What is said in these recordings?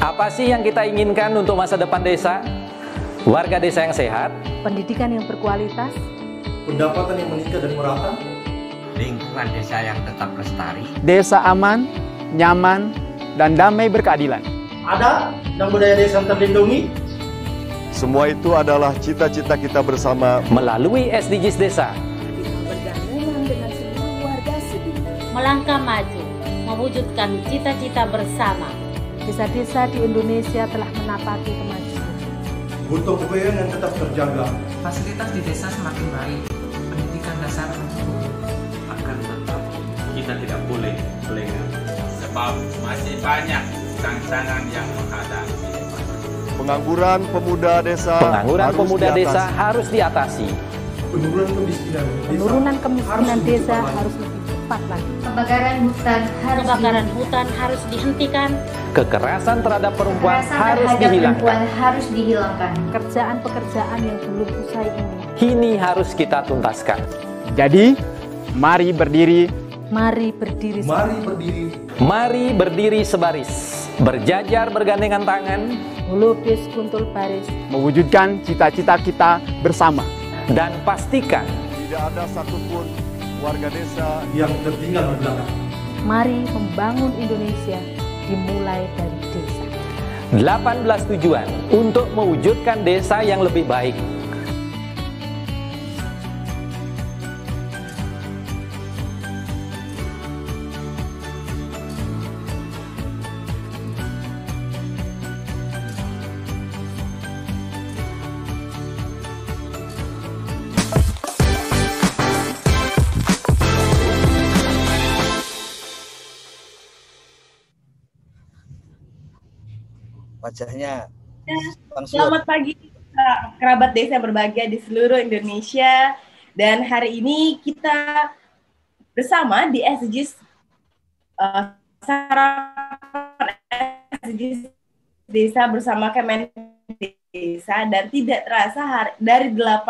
Apa sih yang kita inginkan untuk masa depan desa? Warga desa yang sehat, pendidikan yang berkualitas, pendapatan yang meningkat dan merata, lingkungan desa yang tetap lestari, desa aman, nyaman, dan damai berkeadilan. Ada dan budaya desa terlindungi. Semua itu adalah cita-cita kita bersama melalui SDGs Desa. Melangkah maju, mewujudkan cita-cita bersama. Desa-desa di Indonesia telah menapaki kemajuan. Butuh kebayang yang tetap terjaga. Fasilitas di desa semakin baik, pendidikan dasar. Akan tetap kita tidak boleh lengah. Sebab masih banyak tantangan yang menghadapi. Pengangguran pemuda desa Pengangguran harus pemuda diatasi. desa harus diatasi. Penurunan kemiskinan desa, Penurunan kemiskinan harus desa lebih harus lebih cepat lagi. Kebakaran hutan harus Kebakaran hutan harus dihentikan. Kekerasan terhadap perempuan Kekerasan harus terhadap dihilangkan. perempuan harus dihilangkan. Pekerjaan-pekerjaan yang belum usai ini. Kini harus kita tuntaskan. Jadi, mari berdiri, Mari berdiri. Mari berdiri. Mari berdiri sebaris, berjajar bergandengan tangan, melukis kuntul baris, mewujudkan cita-cita kita bersama. dan pastikan Tidak ada satupun warga desa yang tertinggal di belakang. Mari membangun Indonesia dimulai dari desa. 18 tujuan untuk mewujudkan desa yang lebih baik. Wajahnya. Ya. Selamat pagi kerabat desa berbahagia di seluruh Indonesia. Dan hari ini kita bersama di SDGs uh, sarapan SDGs desa bersama Kemen Desa. Dan tidak terasa hari, dari 18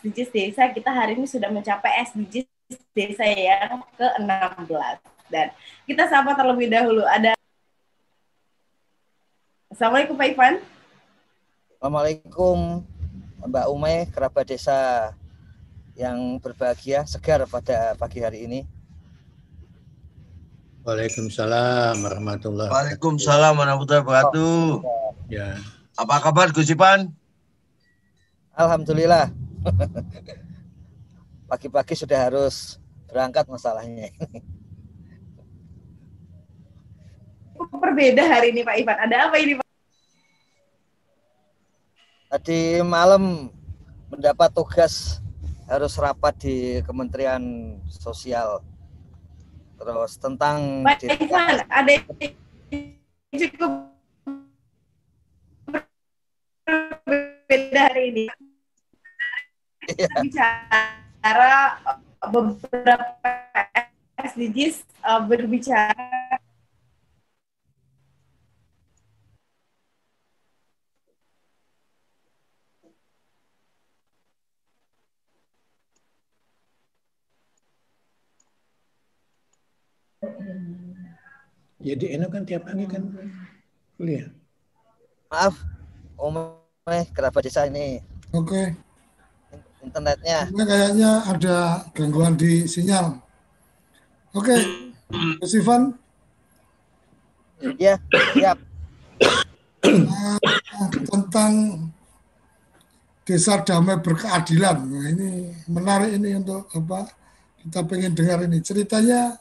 SDGs desa kita hari ini sudah mencapai SDGs desa yang ke-16 dan kita sapa terlebih dahulu. Ada Assalamualaikum Pak Ivan. Assalamualaikum Mbak Umay, kerabat desa yang berbahagia, segar pada pagi hari ini. Waalaikumsalam warahmatullahi Waalaikumsalam warahmatullahi wabarakatuh. Ya. Apa kabar Gus Ipan? Alhamdulillah. Pagi-pagi sudah harus berangkat masalahnya. Berbeda hari ini Pak Ivan. Ada apa ini Pak? Tadi malam mendapat tugas harus rapat di Kementerian Sosial. Terus tentang Pak Ivan, ada cukup berbeda hari ini. Iya. Bicara beberapa SDGs uh, berbicara Jadi enak kan tiap pagi kan kuliah. Maaf, Umay, kerabat desa ini Oke. internetnya. Ini kayaknya ada gangguan di sinyal. Oke, Mas Ivan. Ya, siap. Nah, tentang desa damai berkeadilan. Nah, ini menarik ini untuk apa? Kita pengen dengar ini ceritanya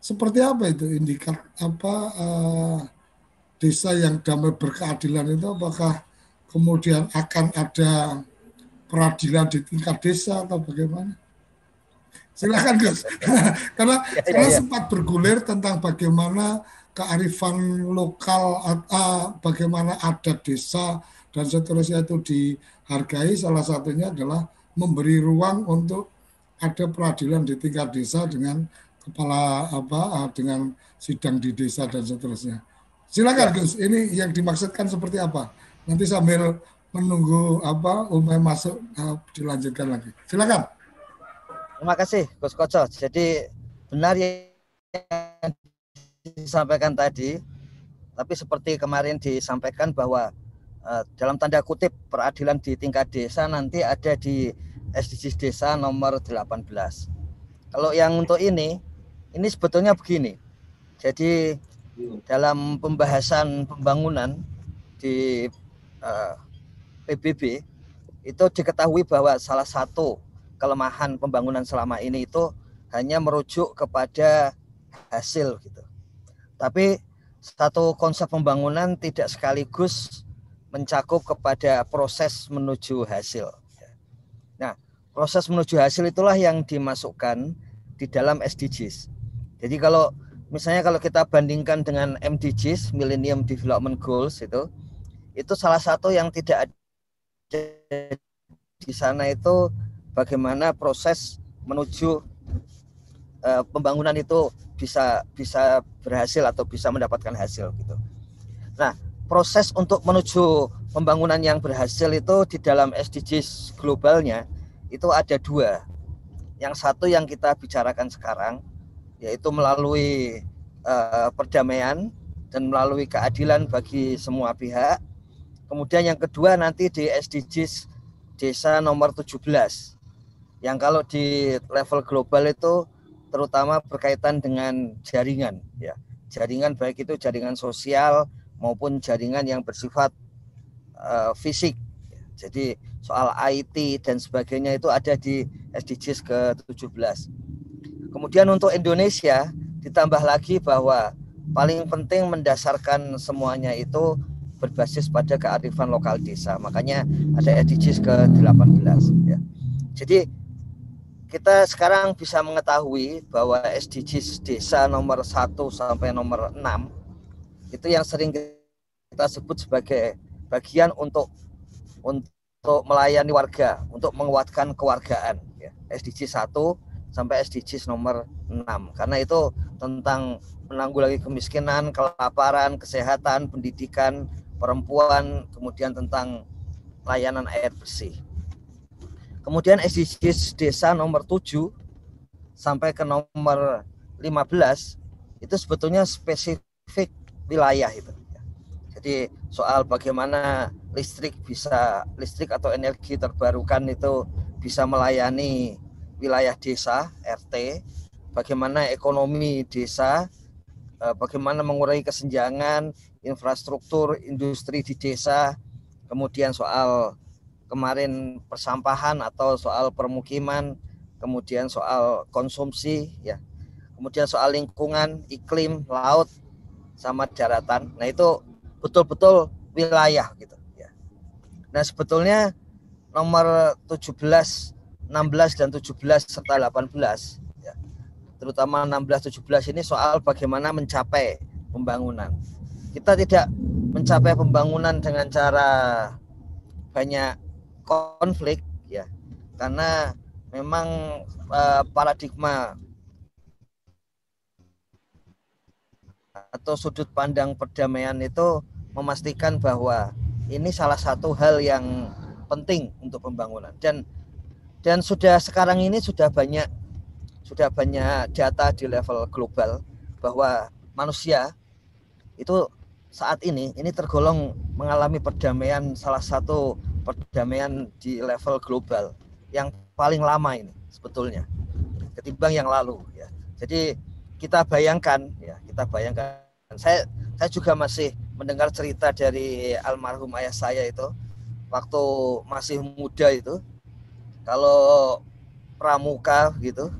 seperti apa itu indikat apa eh, desa yang damai berkeadilan itu apakah kemudian akan ada peradilan di tingkat desa atau bagaimana? Silakan Gus. karena Ya, ya, karena ya. sempat bergulir tentang bagaimana kearifan lokal, uh, bagaimana adat desa dan seterusnya itu dihargai. Salah satunya adalah memberi ruang untuk ada peradilan di tingkat desa dengan kepala apa dengan sidang di desa dan seterusnya. Silakan Gus, ini yang dimaksudkan seperti apa? Nanti sambil menunggu apa Umay masuk uh, dilanjutkan lagi. Silakan. Terima kasih Gus Koco. Jadi benar yang disampaikan tadi Tapi seperti kemarin disampaikan bahwa uh, dalam tanda kutip peradilan di tingkat desa nanti ada di SDGs desa nomor 18. Kalau yang untuk ini, ini sebetulnya begini. Jadi dalam pembahasan pembangunan di uh, PBB itu diketahui bahwa salah satu kelemahan pembangunan selama ini itu hanya merujuk kepada hasil gitu. Tapi satu konsep pembangunan tidak sekaligus mencakup kepada proses menuju hasil. Nah, proses menuju hasil itulah yang dimasukkan di dalam SDGs. Jadi kalau misalnya kalau kita bandingkan dengan MDGs, Millennium Development Goals itu, itu salah satu yang tidak ada di sana itu bagaimana proses menuju uh, pembangunan itu bisa bisa berhasil atau bisa mendapatkan hasil gitu. Nah, proses untuk menuju pembangunan yang berhasil itu di dalam SDGs globalnya itu ada dua. Yang satu yang kita bicarakan sekarang yaitu melalui uh, perdamaian dan melalui keadilan bagi semua pihak. Kemudian yang kedua nanti di SDGs desa nomor 17. Yang kalau di level global itu terutama berkaitan dengan jaringan ya jaringan baik itu jaringan sosial maupun jaringan yang bersifat uh, fisik jadi soal IT dan sebagainya itu ada di SDGs ke-17 kemudian untuk Indonesia ditambah lagi bahwa paling penting mendasarkan semuanya itu berbasis pada kearifan lokal desa makanya ada SDGs ke-18 ya jadi kita sekarang bisa mengetahui bahwa SDGs desa nomor 1 sampai nomor 6 itu yang sering kita sebut sebagai bagian untuk untuk melayani warga, untuk menguatkan kewargaan ya. SDG 1 sampai SDGs nomor 6 karena itu tentang menanggulangi kemiskinan, kelaparan, kesehatan, pendidikan, perempuan, kemudian tentang layanan air bersih. Kemudian SDGs desa nomor 7 sampai ke nomor 15 itu sebetulnya spesifik wilayah itu. Jadi soal bagaimana listrik bisa listrik atau energi terbarukan itu bisa melayani wilayah desa RT, bagaimana ekonomi desa, eh, bagaimana mengurangi kesenjangan, infrastruktur industri di desa, kemudian soal kemarin persampahan atau soal permukiman, kemudian soal konsumsi ya. Kemudian soal lingkungan, iklim, laut sama daratan. Nah, itu betul-betul wilayah gitu ya. Nah, sebetulnya nomor 17, 16 dan 17 serta 18 ya. Terutama 16 17 ini soal bagaimana mencapai pembangunan. Kita tidak mencapai pembangunan dengan cara banyak konflik ya karena memang uh, paradigma atau sudut pandang perdamaian itu memastikan bahwa ini salah satu hal yang penting untuk pembangunan dan dan sudah sekarang ini sudah banyak sudah banyak data di level global bahwa manusia itu saat ini ini tergolong mengalami perdamaian salah satu perdamaian di level global yang paling lama ini sebetulnya ketimbang yang lalu ya. Jadi kita bayangkan ya, kita bayangkan saya saya juga masih mendengar cerita dari almarhum ayah saya itu waktu masih muda itu kalau pramuka gitu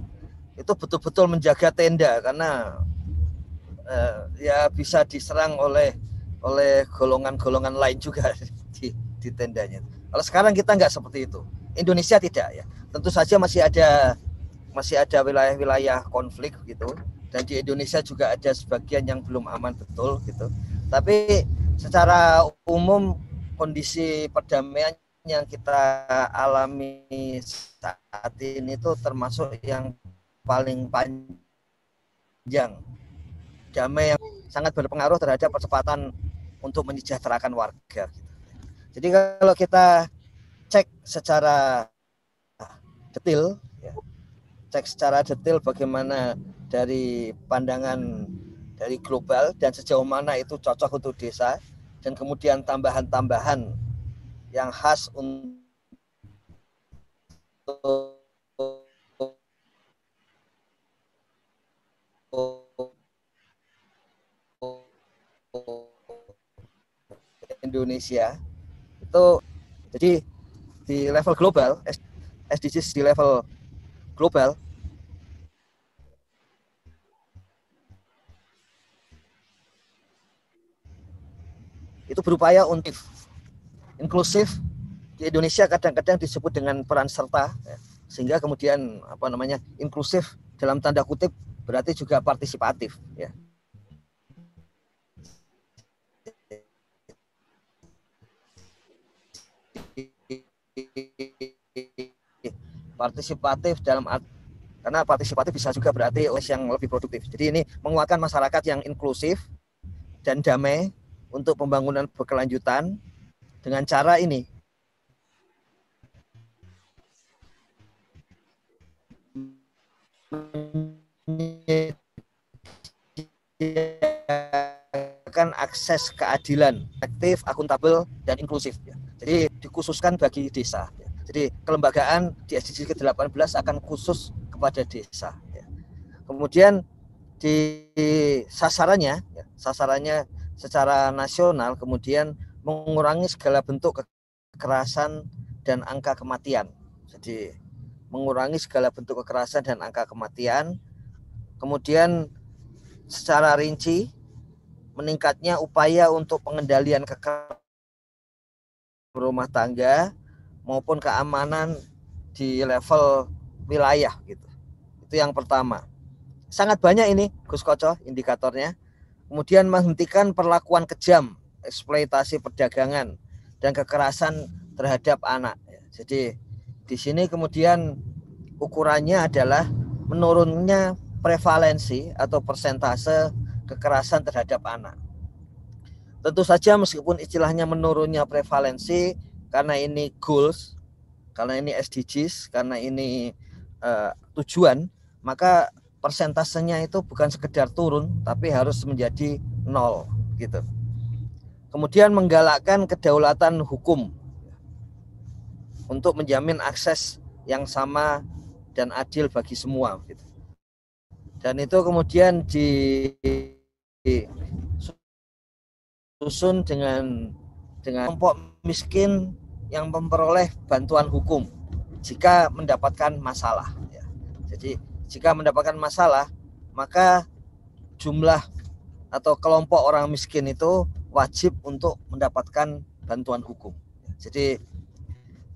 itu betul-betul menjaga tenda karena eh, ya bisa diserang oleh oleh golongan-golongan lain juga di, di tendanya. Kalau sekarang kita nggak seperti itu. Indonesia tidak ya. Tentu saja masih ada masih ada wilayah-wilayah konflik gitu dan di Indonesia juga ada sebagian yang belum aman betul gitu. Tapi secara umum kondisi perdamaian yang kita alami saat ini itu termasuk yang paling panjang. Damai yang sangat berpengaruh terhadap percepatan untuk menyejahterakan warga. Gitu. Jadi kalau kita cek secara detail, ya, cek secara detail bagaimana dari pandangan dari global dan sejauh mana itu cocok untuk desa dan kemudian tambahan-tambahan yang khas untuk Indonesia itu jadi di level global SDGs di level global. Itu berupaya untuk inklusif di Indonesia kadang-kadang disebut dengan peran serta ya, sehingga kemudian apa namanya inklusif dalam tanda kutip berarti juga partisipatif ya partisipatif dalam art, karena partisipatif bisa juga berarti yang lebih produktif. Jadi ini menguatkan masyarakat yang inklusif dan damai untuk pembangunan berkelanjutan dengan cara ini. Menyediakan akses keadilan, aktif, akuntabel, dan inklusif. Jadi dikhususkan bagi desa. Jadi kelembagaan di SDGs ke-18 akan khusus kepada desa. Ya. Kemudian di sasarannya, ya, sasarannya secara nasional kemudian mengurangi segala bentuk kekerasan dan angka kematian. Jadi mengurangi segala bentuk kekerasan dan angka kematian. Kemudian secara rinci meningkatnya upaya untuk pengendalian kekerasan rumah tangga maupun keamanan di level wilayah gitu. Itu yang pertama. Sangat banyak ini Gus Koco indikatornya. Kemudian menghentikan perlakuan kejam, eksploitasi perdagangan dan kekerasan terhadap anak. Jadi di sini kemudian ukurannya adalah menurunnya prevalensi atau persentase kekerasan terhadap anak. Tentu saja meskipun istilahnya menurunnya prevalensi, karena ini goals, karena ini SDGs, karena ini uh, tujuan, maka persentasenya itu bukan sekedar turun, tapi harus menjadi nol gitu. Kemudian menggalakkan kedaulatan hukum untuk menjamin akses yang sama dan adil bagi semua gitu. Dan itu kemudian di, disusun dengan dengan kelompok miskin yang memperoleh bantuan hukum jika mendapatkan masalah. Ya. Jadi jika mendapatkan masalah, maka jumlah atau kelompok orang miskin itu wajib untuk mendapatkan bantuan hukum. Jadi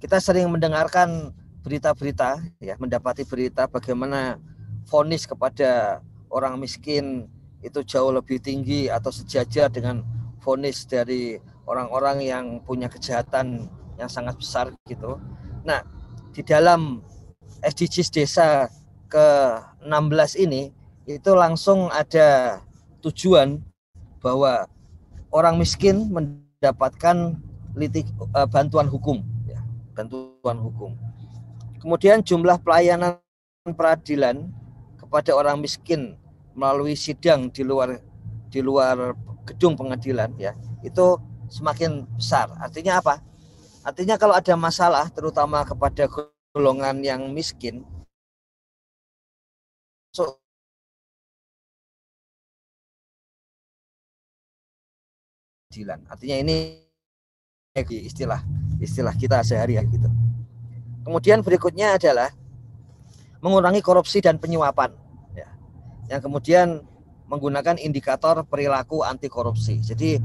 kita sering mendengarkan berita-berita, ya, mendapati berita bagaimana vonis kepada orang miskin itu jauh lebih tinggi atau sejajar dengan vonis dari orang-orang yang punya kejahatan yang sangat besar gitu. Nah, di dalam SDGs desa ke-16 ini itu langsung ada tujuan bahwa orang miskin mendapatkan litik, uh, bantuan hukum ya, bantuan hukum. Kemudian jumlah pelayanan peradilan kepada orang miskin melalui sidang di luar di luar gedung pengadilan ya itu semakin besar. Artinya apa? Artinya kalau ada masalah terutama kepada golongan yang miskin so, Artinya ini istilah istilah kita sehari-hari gitu. Kemudian berikutnya adalah mengurangi korupsi dan penyuapan. Ya. Yang kemudian menggunakan indikator perilaku anti korupsi. Jadi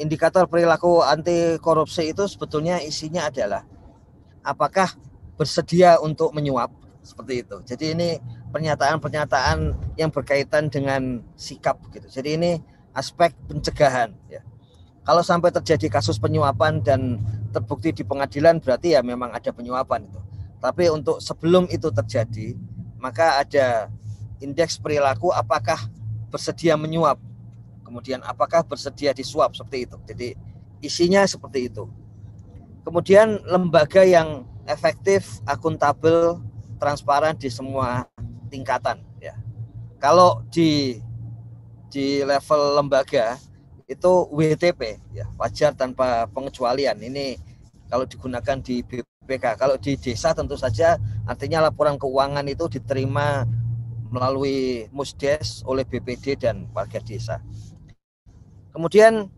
indikator perilaku anti korupsi itu sebetulnya isinya adalah apakah bersedia untuk menyuap seperti itu. Jadi ini pernyataan-pernyataan yang berkaitan dengan sikap gitu. Jadi ini aspek pencegahan ya. Kalau sampai terjadi kasus penyuapan dan terbukti di pengadilan berarti ya memang ada penyuapan itu. Tapi untuk sebelum itu terjadi, maka ada indeks perilaku apakah bersedia menyuap kemudian apakah bersedia disuap seperti itu. Jadi isinya seperti itu. Kemudian lembaga yang efektif, akuntabel, transparan di semua tingkatan ya. Kalau di di level lembaga itu WTP ya wajar tanpa pengecualian. Ini kalau digunakan di BPK kalau di desa tentu saja artinya laporan keuangan itu diterima melalui Musdes oleh BPD dan warga desa. Kemudian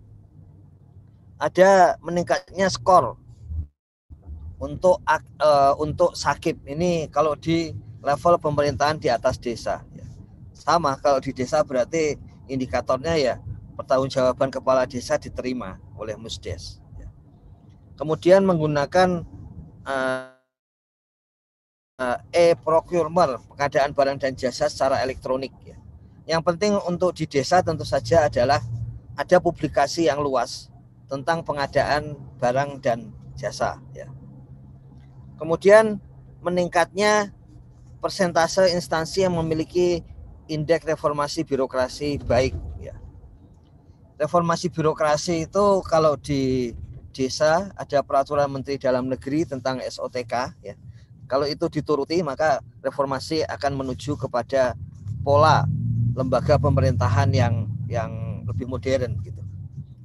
ada meningkatnya skor untuk uh, untuk sakit ini kalau di level pemerintahan di atas desa ya. sama kalau di desa berarti indikatornya ya pertanggungjawaban kepala desa diterima oleh Musdes. Kemudian menggunakan uh, e-procurement pengadaan barang dan jasa secara elektronik. Ya. Yang penting untuk di desa tentu saja adalah ada publikasi yang luas tentang pengadaan barang dan jasa. Ya. Kemudian meningkatnya persentase instansi yang memiliki indeks reformasi birokrasi baik. Reformasi birokrasi itu kalau di desa ada peraturan Menteri Dalam Negeri tentang SOTK ya. Kalau itu dituruti maka reformasi akan menuju kepada pola lembaga pemerintahan yang yang lebih modern gitu.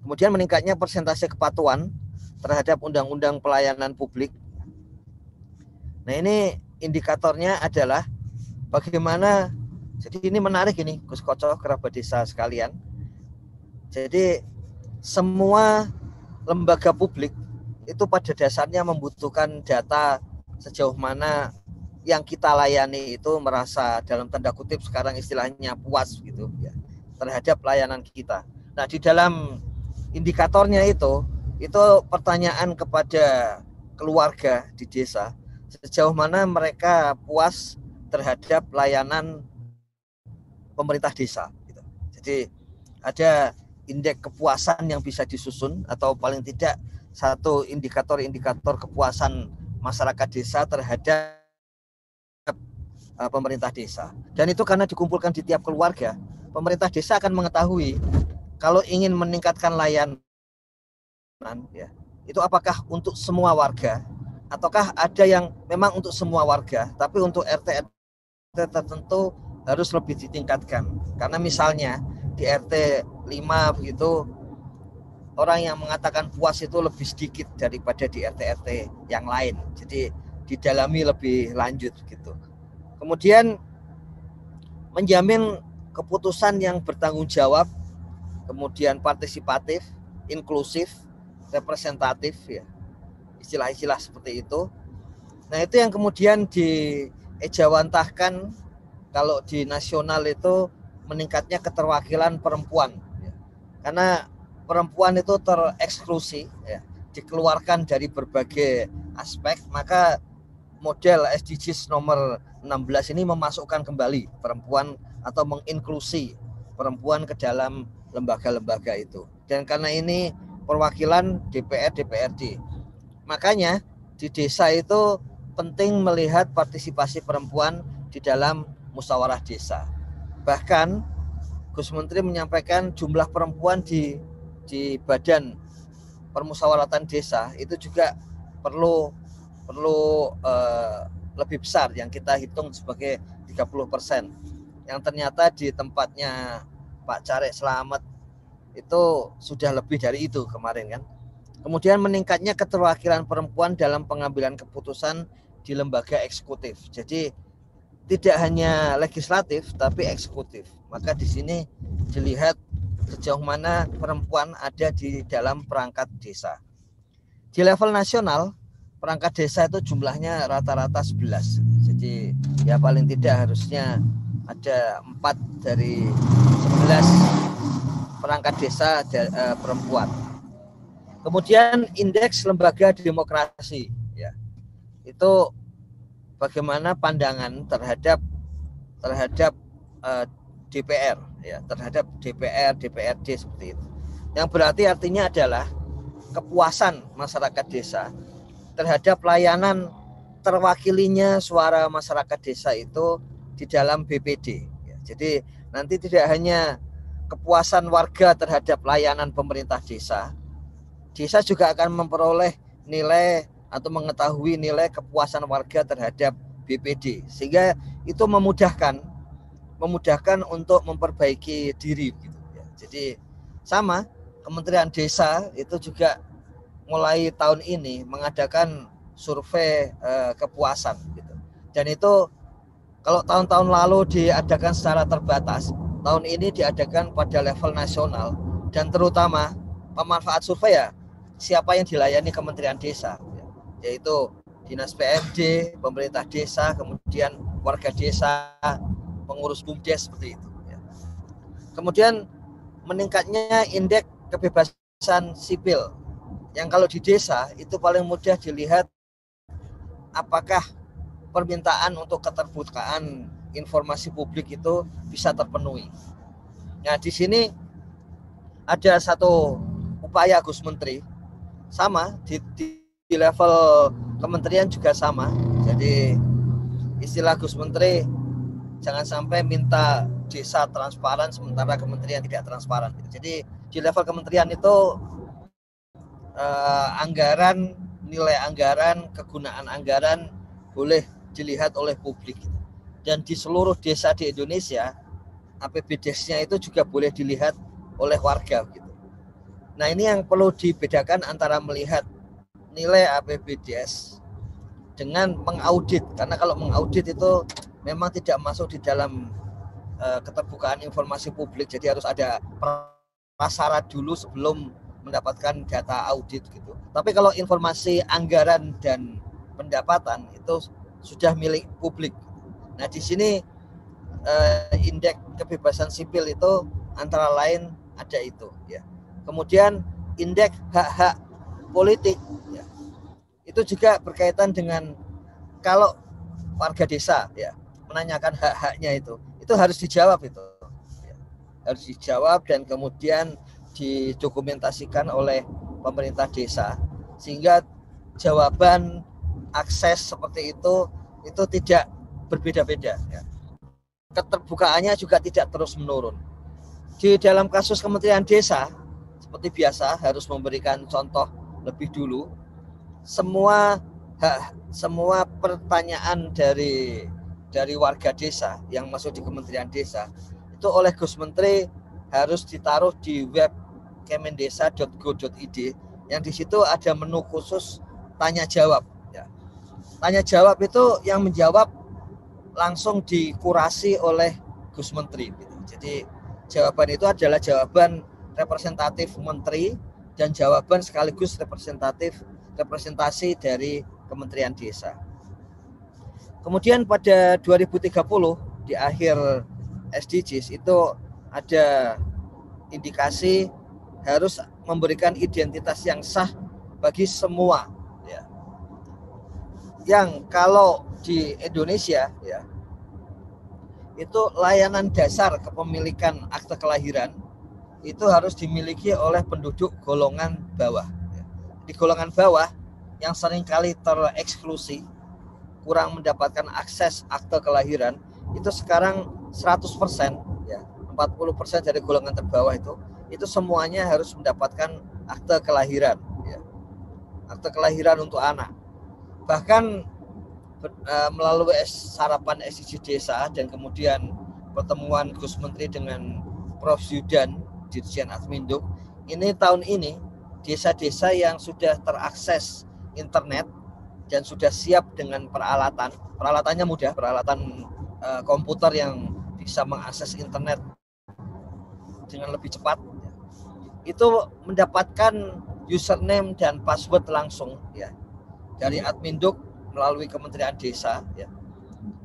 Kemudian meningkatnya persentase kepatuhan terhadap undang-undang pelayanan publik. Nah, ini indikatornya adalah bagaimana jadi ini menarik ini Gus Koco kerabat desa sekalian. Jadi semua lembaga publik itu pada dasarnya membutuhkan data sejauh mana yang kita layani itu merasa dalam tanda kutip sekarang istilahnya puas gitu ya terhadap layanan kita. Nah, di dalam indikatornya itu itu pertanyaan kepada keluarga di desa sejauh mana mereka puas terhadap layanan pemerintah desa. Gitu. Jadi ada indeks kepuasan yang bisa disusun atau paling tidak satu indikator-indikator kepuasan masyarakat desa terhadap uh, pemerintah desa. Dan itu karena dikumpulkan di tiap keluarga, pemerintah desa akan mengetahui kalau ingin meningkatkan layanan ya, itu apakah untuk semua warga ataukah ada yang memang untuk semua warga, tapi untuk RT RT tertentu harus lebih ditingkatkan. Karena misalnya di RT 5 begitu orang yang mengatakan puas itu lebih sedikit daripada di RT-RT yang lain. Jadi didalami lebih lanjut gitu. Kemudian menjamin keputusan yang bertanggung jawab, kemudian partisipatif, inklusif, representatif ya. Istilah-istilah seperti itu. Nah, itu yang kemudian diejawantahkan kalau di nasional itu meningkatnya keterwakilan perempuan. Karena perempuan itu tereksklusi ya, dikeluarkan dari berbagai aspek maka model SDGs nomor 16 ini memasukkan kembali perempuan atau menginklusi perempuan ke dalam lembaga-lembaga itu. Dan karena ini perwakilan DPR DPRD makanya di desa itu penting melihat partisipasi perempuan di dalam musyawarah desa. Bahkan Gus Menteri menyampaikan jumlah perempuan di di badan permusyawaratan desa itu juga perlu perlu uh, lebih besar yang kita hitung sebagai 30 persen. Yang ternyata di tempatnya Pak Carek Selamat itu sudah lebih dari itu kemarin kan? Kemudian meningkatnya keterwakilan perempuan dalam pengambilan keputusan di lembaga eksekutif. Jadi tidak hanya legislatif tapi eksekutif. Maka di sini dilihat sejauh mana perempuan ada di dalam perangkat desa. Di level nasional, perangkat desa itu jumlahnya rata-rata 11. Jadi ya paling tidak harusnya ada empat dari 11 perangkat desa uh, perempuan. Kemudian indeks lembaga demokrasi ya. Itu bagaimana pandangan terhadap terhadap uh, eh, DPR ya terhadap DPR DPRD seperti itu yang berarti artinya adalah kepuasan masyarakat desa terhadap layanan terwakilinya suara masyarakat desa itu di dalam BPD ya. jadi nanti tidak hanya kepuasan warga terhadap layanan pemerintah desa desa juga akan memperoleh nilai atau mengetahui nilai kepuasan warga terhadap BPD sehingga itu memudahkan memudahkan untuk memperbaiki diri gitu. Jadi sama Kementerian Desa itu juga mulai tahun ini mengadakan survei uh, kepuasan gitu. Dan itu kalau tahun-tahun lalu diadakan secara terbatas, tahun ini diadakan pada level nasional dan terutama pemanfaat survei ya siapa yang dilayani Kementerian Desa yaitu Dinas PMD, pemerintah desa, kemudian warga desa, pengurus BUMDes seperti itu. Ya. Kemudian meningkatnya indeks kebebasan sipil yang kalau di desa itu paling mudah dilihat apakah permintaan untuk keterbukaan informasi publik itu bisa terpenuhi. Nah di sini ada satu upaya Gus Menteri sama di, di di level kementerian juga sama. Jadi istilah Gus Menteri jangan sampai minta desa transparan sementara kementerian tidak transparan. Jadi di level kementerian itu eh, anggaran, nilai anggaran, kegunaan anggaran boleh dilihat oleh publik. Dan di seluruh desa di Indonesia APBDes-nya itu juga boleh dilihat oleh warga gitu. Nah ini yang perlu dibedakan antara melihat nilai APBDes dengan mengaudit karena kalau mengaudit itu memang tidak masuk di dalam uh, keterbukaan informasi publik jadi harus ada prasarat dulu sebelum mendapatkan data audit gitu. Tapi kalau informasi anggaran dan pendapatan itu sudah milik publik. Nah, di sini uh, indeks kebebasan sipil itu antara lain ada itu ya. Kemudian indeks hak-hak politik itu juga berkaitan dengan kalau warga desa ya menanyakan hak-haknya itu itu harus dijawab itu ya. harus dijawab dan kemudian didokumentasikan oleh pemerintah desa sehingga jawaban akses seperti itu itu tidak berbeda-beda ya. keterbukaannya juga tidak terus menurun di dalam kasus Kementerian Desa seperti biasa harus memberikan contoh lebih dulu semua hak, semua pertanyaan dari dari warga desa yang masuk di Kementerian Desa itu oleh Gus Menteri harus ditaruh di web kemendesa.go.id yang di situ ada menu khusus tanya jawab ya. Tanya jawab itu yang menjawab langsung dikurasi oleh Gus Menteri gitu. Jadi jawaban itu adalah jawaban representatif menteri dan jawaban sekaligus representatif representasi dari Kementerian Desa. Kemudian pada 2030 di akhir SDGs itu ada indikasi harus memberikan identitas yang sah bagi semua ya. Yang kalau di Indonesia ya itu layanan dasar kepemilikan akte kelahiran itu harus dimiliki oleh penduduk golongan bawah di golongan bawah yang sering kali tereksklusi, kurang mendapatkan akses akte kelahiran, itu sekarang 100% ya, 40% dari golongan terbawah itu itu semuanya harus mendapatkan akte kelahiran ya. Akte kelahiran untuk anak. Bahkan e, melalui sarapan SDG desa dan kemudian pertemuan Gus Menteri dengan Prof Yudan Dirjen Adminduk ini tahun ini desa-desa yang sudah terakses internet dan sudah siap dengan peralatan, peralatannya mudah, peralatan uh, komputer yang bisa mengakses internet dengan lebih cepat, itu mendapatkan username dan password langsung ya dari adminduk melalui Kementerian Desa ya.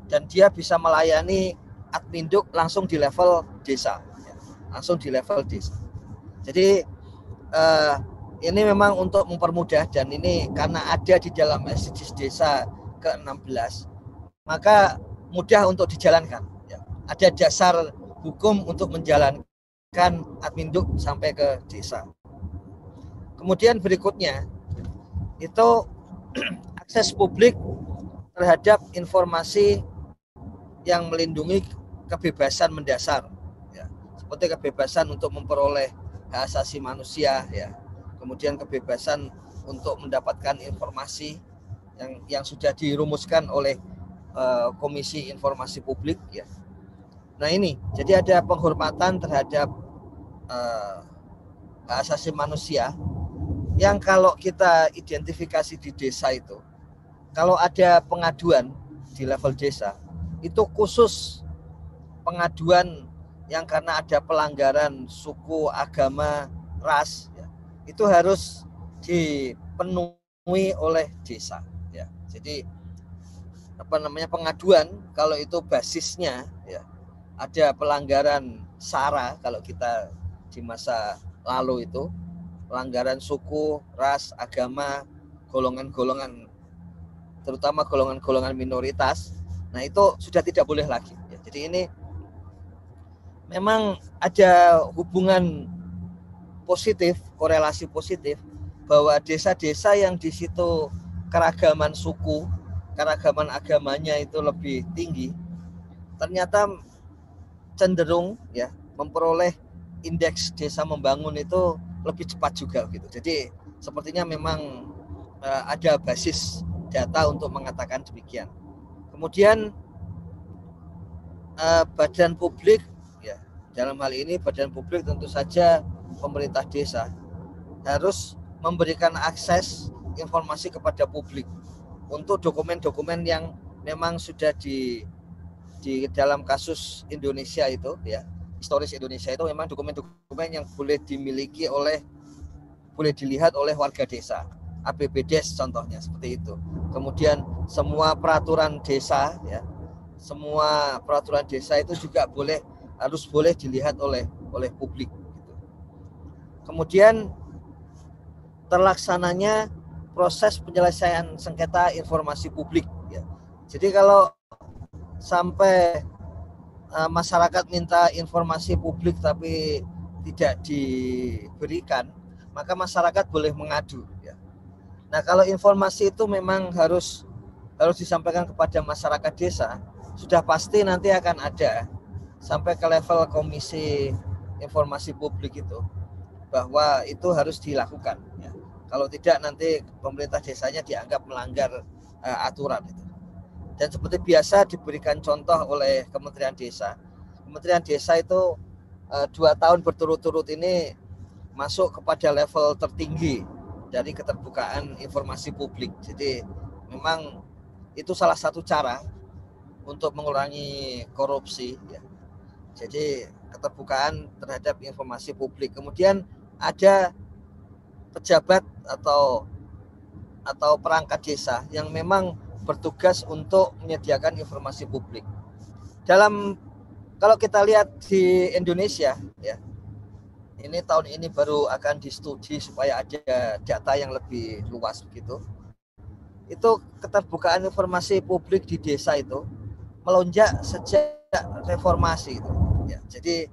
Dan dia bisa melayani adminduk langsung di level desa. Langsung di level desa. Jadi uh, ini memang untuk mempermudah dan ini karena ada di dalam SDGs desa ke-16 maka mudah untuk dijalankan ya. ada dasar hukum untuk menjalankan adminduk sampai ke desa kemudian berikutnya itu akses publik terhadap informasi yang melindungi kebebasan mendasar. Seperti kebebasan untuk memperoleh hak asasi manusia ya kemudian kebebasan untuk mendapatkan informasi yang yang sudah dirumuskan oleh uh, Komisi Informasi Publik ya. Nah ini, jadi ada penghormatan terhadap uh, hak asasi manusia yang kalau kita identifikasi di desa itu kalau ada pengaduan di level desa itu khusus pengaduan yang karena ada pelanggaran suku, agama, ras ya, itu harus dipenuhi oleh desa ya. Jadi apa namanya pengaduan kalau itu basisnya ya ada pelanggaran sara kalau kita di masa lalu itu pelanggaran suku, ras, agama, golongan-golongan terutama golongan-golongan minoritas. Nah, itu sudah tidak boleh lagi. Ya, jadi ini memang ada hubungan positif, korelasi positif bahwa desa-desa yang di situ keragaman suku, keragaman agamanya itu lebih tinggi, ternyata cenderung ya memperoleh indeks desa membangun itu lebih cepat juga gitu. Jadi sepertinya memang uh, ada basis data untuk mengatakan demikian. Kemudian uh, badan publik dalam hal ini badan publik tentu saja pemerintah desa harus memberikan akses informasi kepada publik untuk dokumen-dokumen yang memang sudah di di dalam kasus Indonesia itu ya. Historis Indonesia itu memang dokumen-dokumen yang boleh dimiliki oleh boleh dilihat oleh warga desa. APBDes contohnya seperti itu. Kemudian semua peraturan desa ya semua peraturan desa itu juga boleh harus boleh dilihat oleh oleh publik gitu. kemudian terlaksananya proses penyelesaian sengketa informasi publik ya jadi kalau sampai uh, masyarakat minta informasi publik tapi tidak diberikan, maka masyarakat boleh mengadu. Ya. Nah kalau informasi itu memang harus harus disampaikan kepada masyarakat desa, sudah pasti nanti akan ada sampai ke level komisi informasi publik itu bahwa itu harus dilakukan. Ya. Kalau tidak nanti pemerintah desanya dianggap melanggar uh, aturan itu dan seperti biasa diberikan contoh oleh Kementerian Desa. Kementerian Desa itu uh, dua tahun berturut-turut ini masuk kepada level tertinggi dari keterbukaan informasi publik. Jadi memang itu salah satu cara untuk mengurangi korupsi. Ya. Jadi keterbukaan terhadap informasi publik. Kemudian ada pejabat atau atau perangkat desa yang memang bertugas untuk menyediakan informasi publik. Dalam kalau kita lihat di Indonesia ya. Ini tahun ini baru akan distudi supaya ada data yang lebih luas begitu. Itu keterbukaan informasi publik di desa itu melonjak sejak reformasi itu. Ya, jadi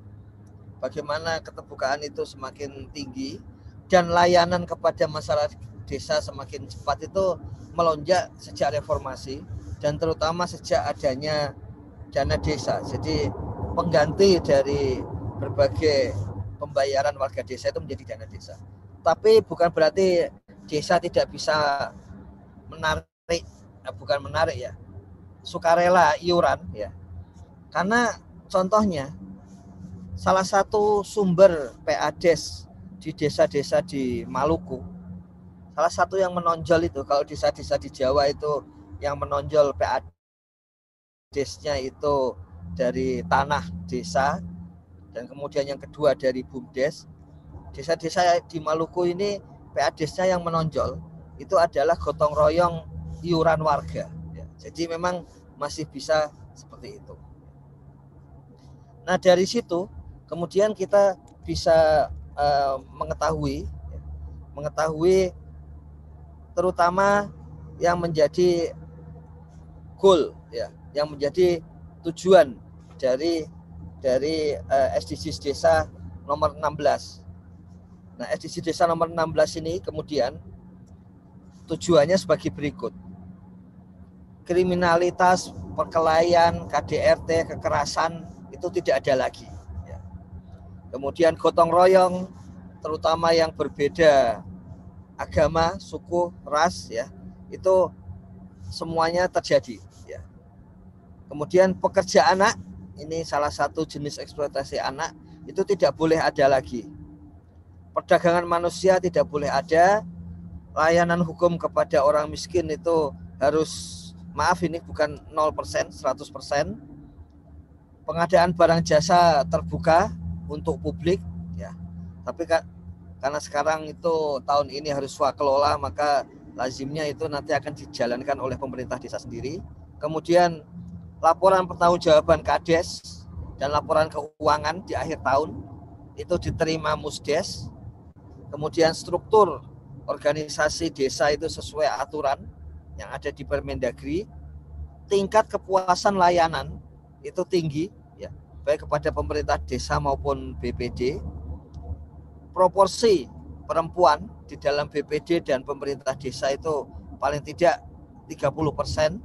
bagaimana keterbukaan itu semakin tinggi dan layanan kepada masyarakat desa semakin cepat itu melonjak sejak reformasi dan terutama sejak adanya dana desa. Jadi pengganti dari berbagai pembayaran warga desa itu menjadi dana desa. Tapi bukan berarti desa tidak bisa menarik, eh, bukan menarik ya, sukarela iuran ya. Karena contohnya salah satu sumber PADES di desa-desa di Maluku salah satu yang menonjol itu kalau desa-desa di Jawa itu yang menonjol PADES-nya itu dari tanah desa dan kemudian yang kedua dari BUMDes. Desa-desa di Maluku ini PADES-nya yang menonjol itu adalah gotong royong iuran warga. Ya. Jadi memang masih bisa seperti itu. Nah dari situ kemudian kita bisa uh, mengetahui mengetahui terutama yang menjadi goal ya, yang menjadi tujuan dari dari uh, eh, SDGs desa nomor 16. Nah, SDGs desa nomor 16 ini kemudian tujuannya sebagai berikut. Kriminalitas, perkelahian, KDRT, kekerasan itu tidak ada lagi. Kemudian gotong royong, terutama yang berbeda agama, suku, ras ya, itu semuanya terjadi ya. Kemudian pekerja anak ini salah satu jenis eksploitasi anak itu tidak boleh ada lagi. Perdagangan manusia tidak boleh ada. Layanan hukum kepada orang miskin itu harus maaf ini bukan 0%, 100%. Pengadaan barang jasa terbuka untuk publik ya. Tapi kan karena sekarang itu tahun ini harus swakelola maka lazimnya itu nanti akan dijalankan oleh pemerintah desa sendiri. Kemudian laporan pertanggungjawaban Kades dan laporan keuangan di akhir tahun itu diterima Musdes. Kemudian struktur organisasi desa itu sesuai aturan yang ada di Permendagri. Tingkat kepuasan layanan itu tinggi baik kepada pemerintah desa maupun BPD. Proporsi perempuan di dalam BPD dan pemerintah desa itu paling tidak 30 persen.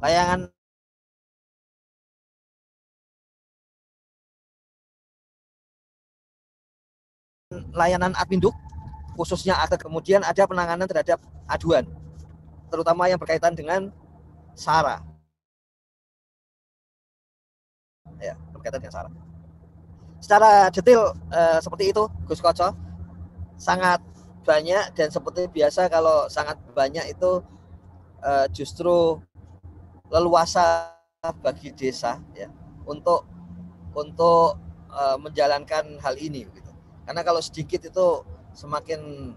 Layangan layanan adminduk khususnya ada kemudian ada penanganan terhadap aduan terutama yang berkaitan dengan SARA ya berkaitan dengan SARA secara detail eh, seperti itu Gus Koco sangat banyak dan seperti biasa kalau sangat banyak itu eh, justru leluasa bagi desa ya untuk untuk eh, menjalankan hal ini gitu. Karena kalau sedikit itu semakin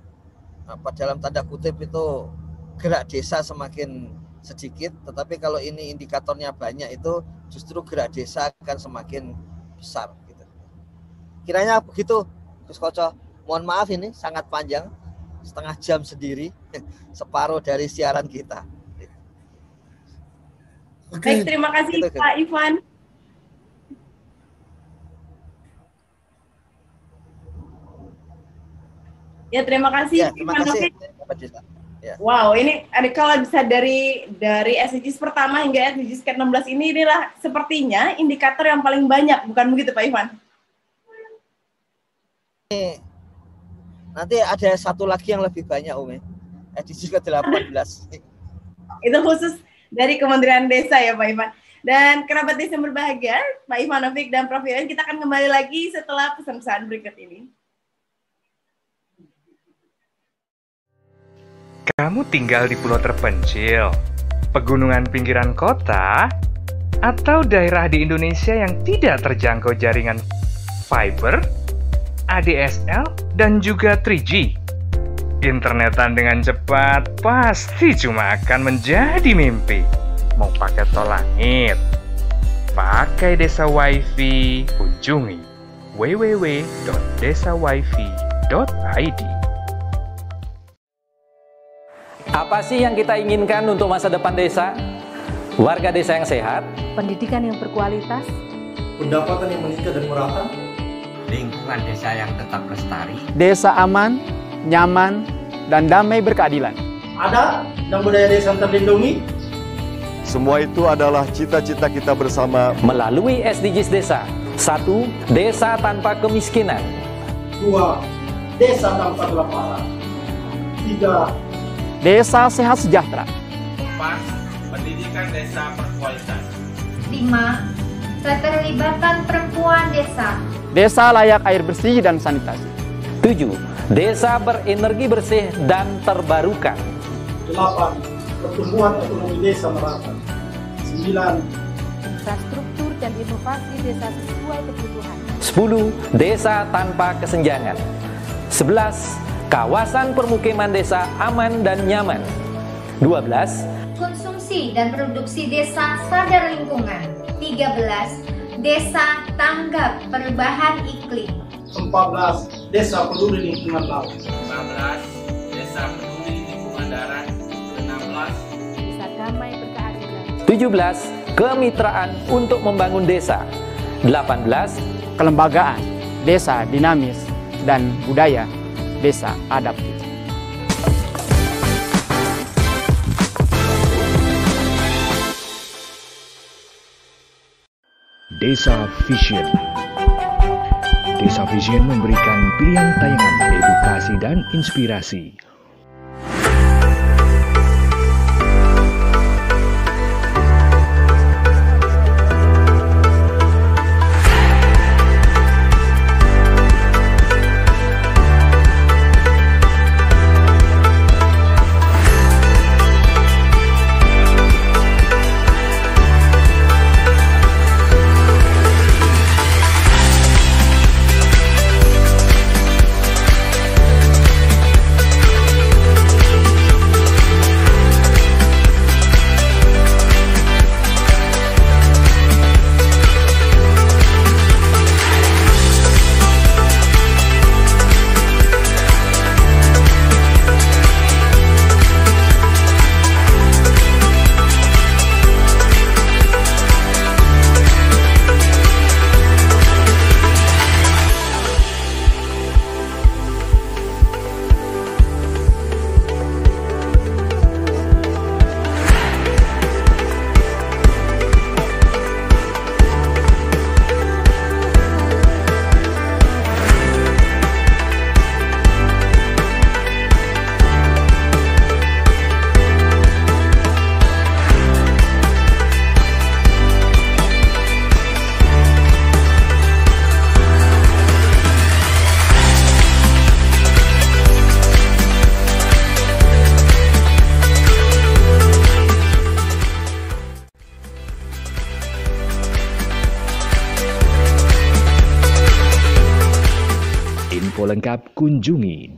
apa dalam tanda kutip itu gerak desa semakin sedikit, tetapi kalau ini indikatornya banyak itu justru gerak desa akan semakin besar gitu. Kiranya begitu Gus Koco. Mohon maaf ini sangat panjang, setengah jam sendiri, separuh dari siaran kita. Baik, terima kasih Gitu. Pak Ivan. Ya, terima kasih Ya, terima Ivan kasih. Ya. Wow, ini ada kalau bisa dari dari SDGs pertama hingga SDGs ke-16 ini inilah sepertinya indikator yang paling banyak, bukan begitu Pak Ivan? Nanti ada satu lagi yang lebih banyak Umi. Edisi ke-18. Itu khusus dari Kementerian Desa ya Pak Ivan. Dan kerabat desa berbahagia, Pak Ivanovic dan Prof. Iwan, kita akan kembali lagi setelah pesan-pesan berikut ini. Kamu tinggal di pulau terpencil, pegunungan pinggiran kota, atau daerah di Indonesia yang tidak terjangkau jaringan fiber, ADSL, dan juga 3G. Internetan dengan cepat pasti cuma akan menjadi mimpi. Mau pakai tol langit, pakai desa wifi, kunjungi www.desawifi.id. Apa sih yang kita inginkan untuk masa depan desa? Warga desa yang sehat, pendidikan yang berkualitas, pendapatan yang meningkat dan merata, lingkungan desa yang tetap lestari, Desa aman, nyaman, dan damai berkeadilan. ada dan budaya desa yang terlindungi, Semua itu adalah cita-cita kita bersama melalui SDGs Desa. Satu, desa tanpa kemiskinan. dua, desa tanpa kelaparan, tiga, Desa sehat sejahtera. Empat, pendidikan desa berkualitas. 5. Keterlibatan perempuan desa. Desa layak air bersih dan sanitasi. Tujuh, desa berenergi bersih dan terbarukan. delapan, pertumbuhan ekonomi desa merata, sembilan, infrastruktur dan inovasi desa sesuai kebutuhan. 10. Desa tanpa kesenjangan 11. Kawasan permukiman desa aman dan nyaman 12. Konsumsi dan produksi desa sadar lingkungan. 13. Desa tanggap perubahan iklim. empat belas, desa peduli lingkungan laut, 15. Desa peduli lingkungan darat. 16. Desa damai berkeadilan. 17. Kemitraan untuk membangun desa 18. Kelembagaan, desa dinamis, dan budaya, desa adaptif. Desa Vision Desa Vision memberikan pilihan tayangan edukasi dan inspirasi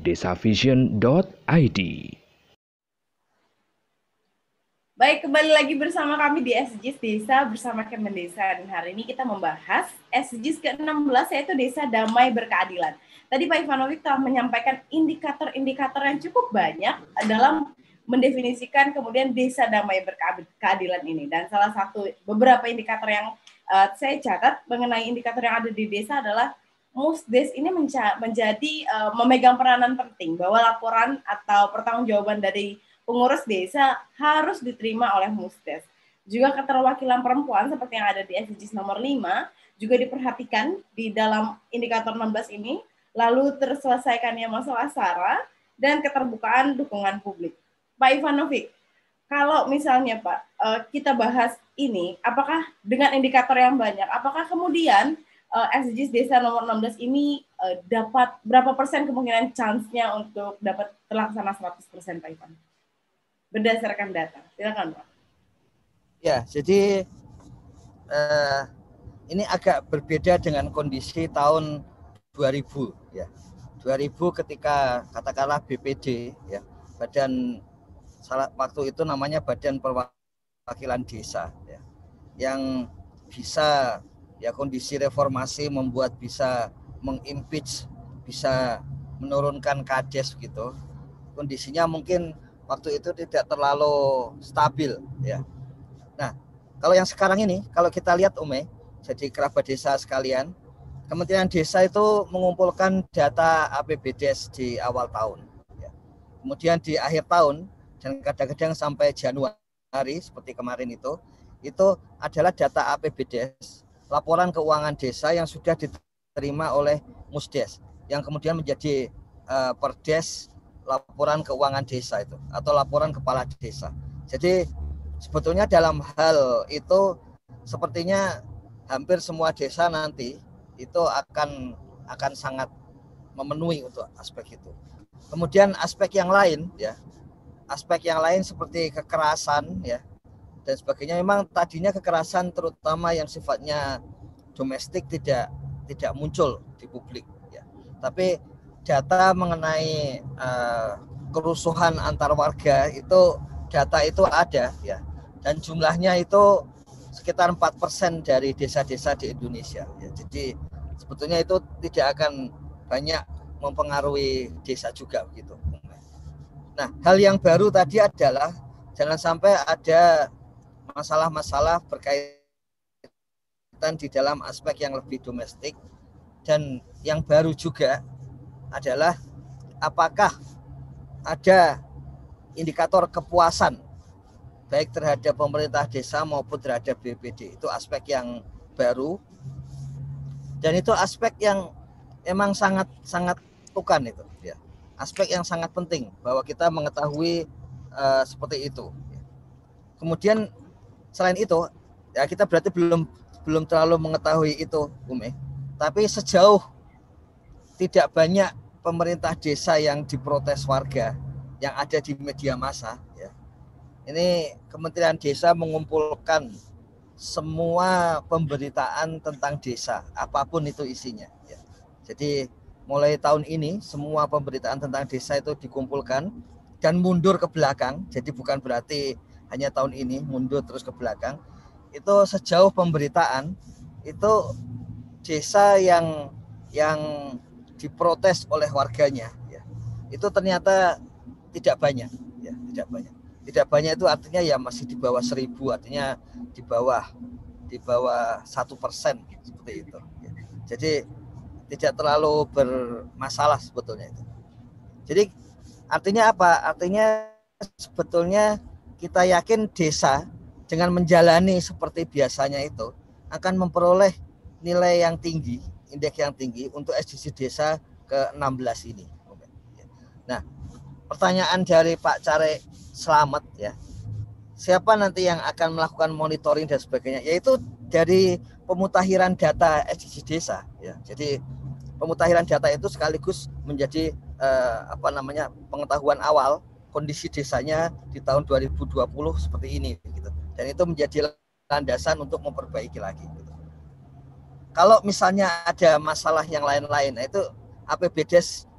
desavision.id. Baik, kembali lagi bersama kami di SDGs Desa bersama Kemen Desa dan hari ini kita membahas SDGs ke-16 yaitu Desa Damai Berkeadilan. Tadi Pak Ivanovic telah menyampaikan indikator-indikator yang cukup banyak dalam mendefinisikan kemudian Desa Damai Berkeadilan ini dan salah satu beberapa indikator yang uh, saya catat mengenai indikator yang ada di desa adalah Musdes ini menjadi uh, memegang peranan penting bahwa laporan atau pertanggungjawaban dari pengurus desa harus diterima oleh Musdes. Juga keterwakilan perempuan seperti yang ada di SDGs nomor 5 juga diperhatikan di dalam indikator 16 ini, lalu terselesaikannya masalah SARA dan keterbukaan dukungan publik. Pak Ivanovic, kalau misalnya Pak, eh, kita bahas ini, apakah dengan indikator yang banyak, apakah kemudian eh, SDGs Desa nomor 16 ini eh, dapat berapa persen kemungkinan chance-nya untuk dapat terlaksana 100% Pak Ivan? berdasarkan data. Silakan Pak. Ya, jadi uh, ini agak berbeda dengan kondisi tahun 2000 ya. 2000 ketika katakanlah BPD ya, Badan salah waktu itu namanya Badan Perwakilan Desa ya. Yang bisa ya kondisi reformasi membuat bisa mengimpeach, bisa menurunkan kades gitu. Kondisinya mungkin waktu itu tidak terlalu stabil ya. Nah, kalau yang sekarang ini kalau kita lihat Ume, jadi kerabat desa sekalian, Kementerian Desa itu mengumpulkan data APBDes di awal tahun. Ya. Kemudian di akhir tahun dan kadang-kadang sampai Januari seperti kemarin itu, itu adalah data APBDes, laporan keuangan desa yang sudah diterima oleh Musdes, yang kemudian menjadi uh, Perdes laporan keuangan desa itu atau laporan kepala desa. Jadi sebetulnya dalam hal itu sepertinya hampir semua desa nanti itu akan akan sangat memenuhi untuk aspek itu. Kemudian aspek yang lain ya, aspek yang lain seperti kekerasan ya dan sebagainya memang tadinya kekerasan terutama yang sifatnya domestik tidak tidak muncul di publik ya. Tapi data mengenai uh, kerusuhan antar warga itu data itu ada ya dan jumlahnya itu sekitar 4% dari desa-desa di Indonesia ya. Jadi sebetulnya itu tidak akan banyak mempengaruhi desa juga begitu. Nah, hal yang baru tadi adalah jangan sampai ada masalah-masalah berkaitan di dalam aspek yang lebih domestik. Dan yang baru juga adalah apakah ada indikator kepuasan baik terhadap pemerintah desa maupun terhadap BPD itu aspek yang baru. Dan itu aspek yang emang sangat sangat tukan itu ya. Aspek yang sangat penting bahwa kita mengetahui uh, seperti itu. Kemudian selain itu ya kita berarti belum belum terlalu mengetahui itu Ume tapi sejauh tidak banyak pemerintah desa yang diprotes warga yang ada di media massa ya. Ini Kementerian Desa mengumpulkan semua pemberitaan tentang desa, apa pun itu isinya ya. Jadi mulai tahun ini semua pemberitaan tentang desa itu dikumpulkan dan mundur ke belakang. Jadi bukan berarti hanya tahun ini mundur terus ke belakang. Itu sejauh pemberitaan itu desa yang yang diprotes oleh warganya ya itu ternyata tidak banyak ya tidak banyak tidak banyak itu artinya ya masih di bawah seribu artinya di bawah di bawah satu persen seperti itu ya. jadi tidak terlalu bermasalah sebetulnya itu jadi artinya apa artinya sebetulnya kita yakin desa dengan menjalani seperti biasanya itu akan memperoleh nilai yang tinggi indeks yang tinggi untuk SDG desa ke-16 ini. Nah, pertanyaan dari Pak Care Selamat ya. Siapa nanti yang akan melakukan monitoring dan sebagainya? Yaitu dari pemutakhiran data SDG desa ya. Jadi pemutakhiran data itu sekaligus menjadi eh, apa namanya pengetahuan awal kondisi desanya di tahun 2020 seperti ini gitu. Dan itu menjadi landasan untuk memperbaiki lagi gitu kalau misalnya ada masalah yang lain-lain, nah itu APBDes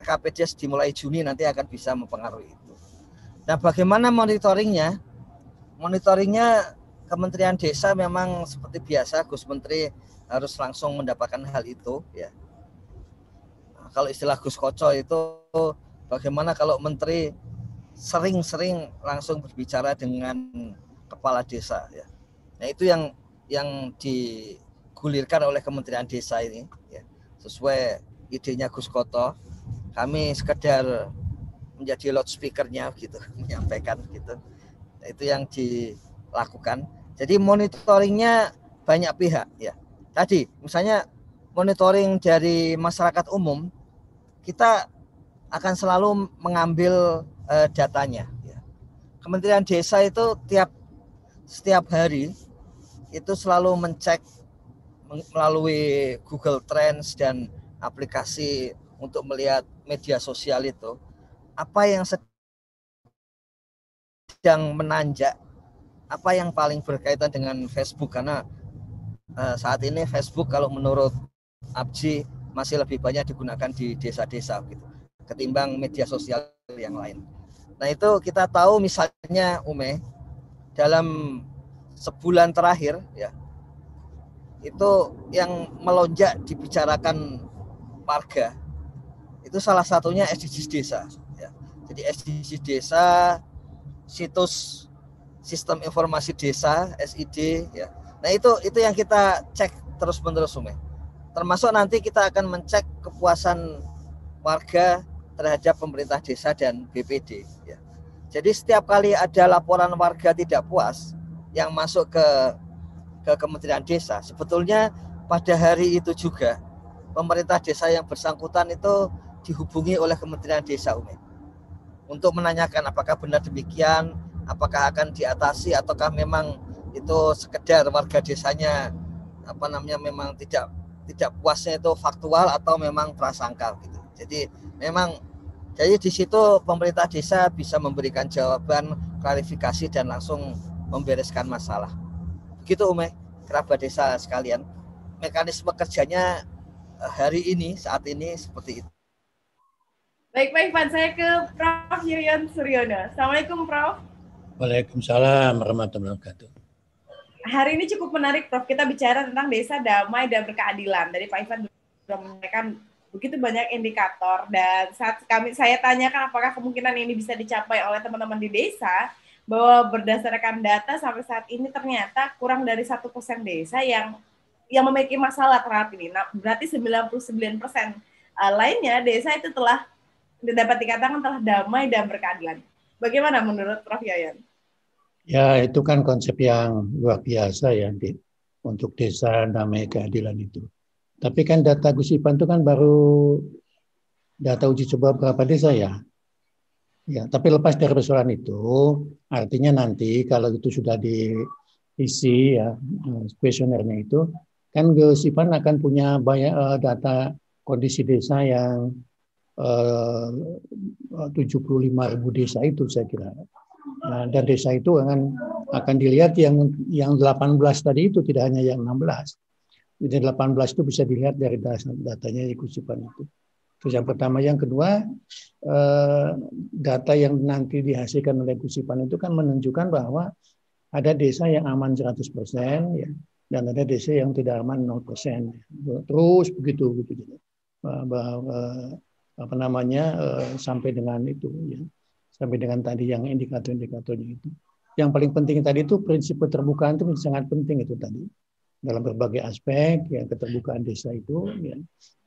RKPDes dimulai Juni nanti akan bisa mempengaruhi itu. Nah, bagaimana monitoringnya? Monitoringnya Kementerian Desa memang seperti biasa Gus Menteri harus langsung mendapatkan hal itu ya. Nah, kalau istilah Gus Koco itu bagaimana kalau menteri sering-sering langsung berbicara dengan kepala desa ya. Nah, itu yang yang digulirkan oleh Kementerian Desa ini ya. Sesuai idenya Gus Koto. Kami sekedar menjadi loudspeakernya gitu menyampaikan gitu. Nah, itu yang dilakukan. Jadi monitoringnya banyak pihak ya. Tadi misalnya monitoring dari masyarakat umum kita akan selalu mengambil uh, datanya. Ya. Kementerian Desa itu tiap setiap hari itu selalu mencek melalui Google Trends dan aplikasi untuk melihat media sosial itu apa yang sedang menanjak apa yang paling berkaitan dengan Facebook karena uh, saat ini Facebook kalau menurut Abji masih lebih banyak digunakan di desa-desa gitu ketimbang media sosial yang lain. Nah itu kita tahu misalnya Ume dalam sebulan terakhir ya itu yang melonjak dibicarakan warga itu salah satunya SDGs desa ya. Jadi SDGs desa situs sistem informasi desa SID ya. Nah itu itu yang kita cek terus menerus Ume. Termasuk nanti kita akan mencek kepuasan warga terhadap pemerintah desa dan BPD ya. Jadi setiap kali ada laporan warga tidak puas yang masuk ke ke Kementerian Desa, sebetulnya pada hari itu juga pemerintah desa yang bersangkutan itu dihubungi oleh Kementerian Desa Umi untuk menanyakan apakah benar demikian, apakah akan diatasi ataukah memang itu sekedar warga desanya apa namanya memang tidak tidak puasnya itu faktual atau memang prasangka gitu. Jadi memang jadi di situ pemerintah desa bisa memberikan jawaban, klarifikasi dan langsung membereskan masalah. Begitu Ume, kerabat desa sekalian. Mekanisme kerjanya eh, hari ini, saat ini seperti itu. Baik, Pak Ivan, saya ke Prof. Yoyon Suryono. Assalamualaikum, Prof. Waalaikumsalam warahmatullahi wabarakatuh. Hari ini cukup menarik, Prof. Kita bicara tentang desa damai dan berkeadilan. Dari Pak Ivan sudah menyampaikan begitu banyak indikator dan saat kami saya tanyakan apakah kemungkinan ini bisa dicapai oleh teman-teman di desa, bahwa berdasarkan data sampai saat ini ternyata kurang dari satu persen desa yang yang memiliki masalah terhadap ini. Nah, berarti 99 persen uh, lainnya desa itu telah dapat dikatakan telah damai dan berkeadilan. Bagaimana menurut Prof. Yayan? Ya, itu kan konsep yang luar biasa ya untuk desa damai keadilan itu. Tapi kan data Gusipan itu kan baru data uji coba berapa desa ya? Ya, tapi lepas dari persoalan itu, artinya nanti kalau itu sudah diisi ya eh, kuesionernya itu, kan Gesipan akan punya banyak uh, data kondisi desa yang eh, uh, 75 ribu desa itu saya kira. Nah, dan desa itu akan akan dilihat yang yang 18 tadi itu tidak hanya yang 16. Jadi 18 itu bisa dilihat dari datanya Gusipan itu. Terus yang pertama, yang kedua, eh, data yang nanti dihasilkan oleh Gusipan itu kan menunjukkan bahwa ada desa yang aman 100% ya, dan ada desa yang tidak aman 0%. Terus begitu gitu. Bahwa, apa namanya eh, sampai dengan itu ya. Sampai dengan tadi yang indikator-indikatornya itu. Yang paling penting tadi itu prinsip keterbukaan itu sangat penting itu tadi dalam berbagai aspek ya keterbukaan desa itu ya.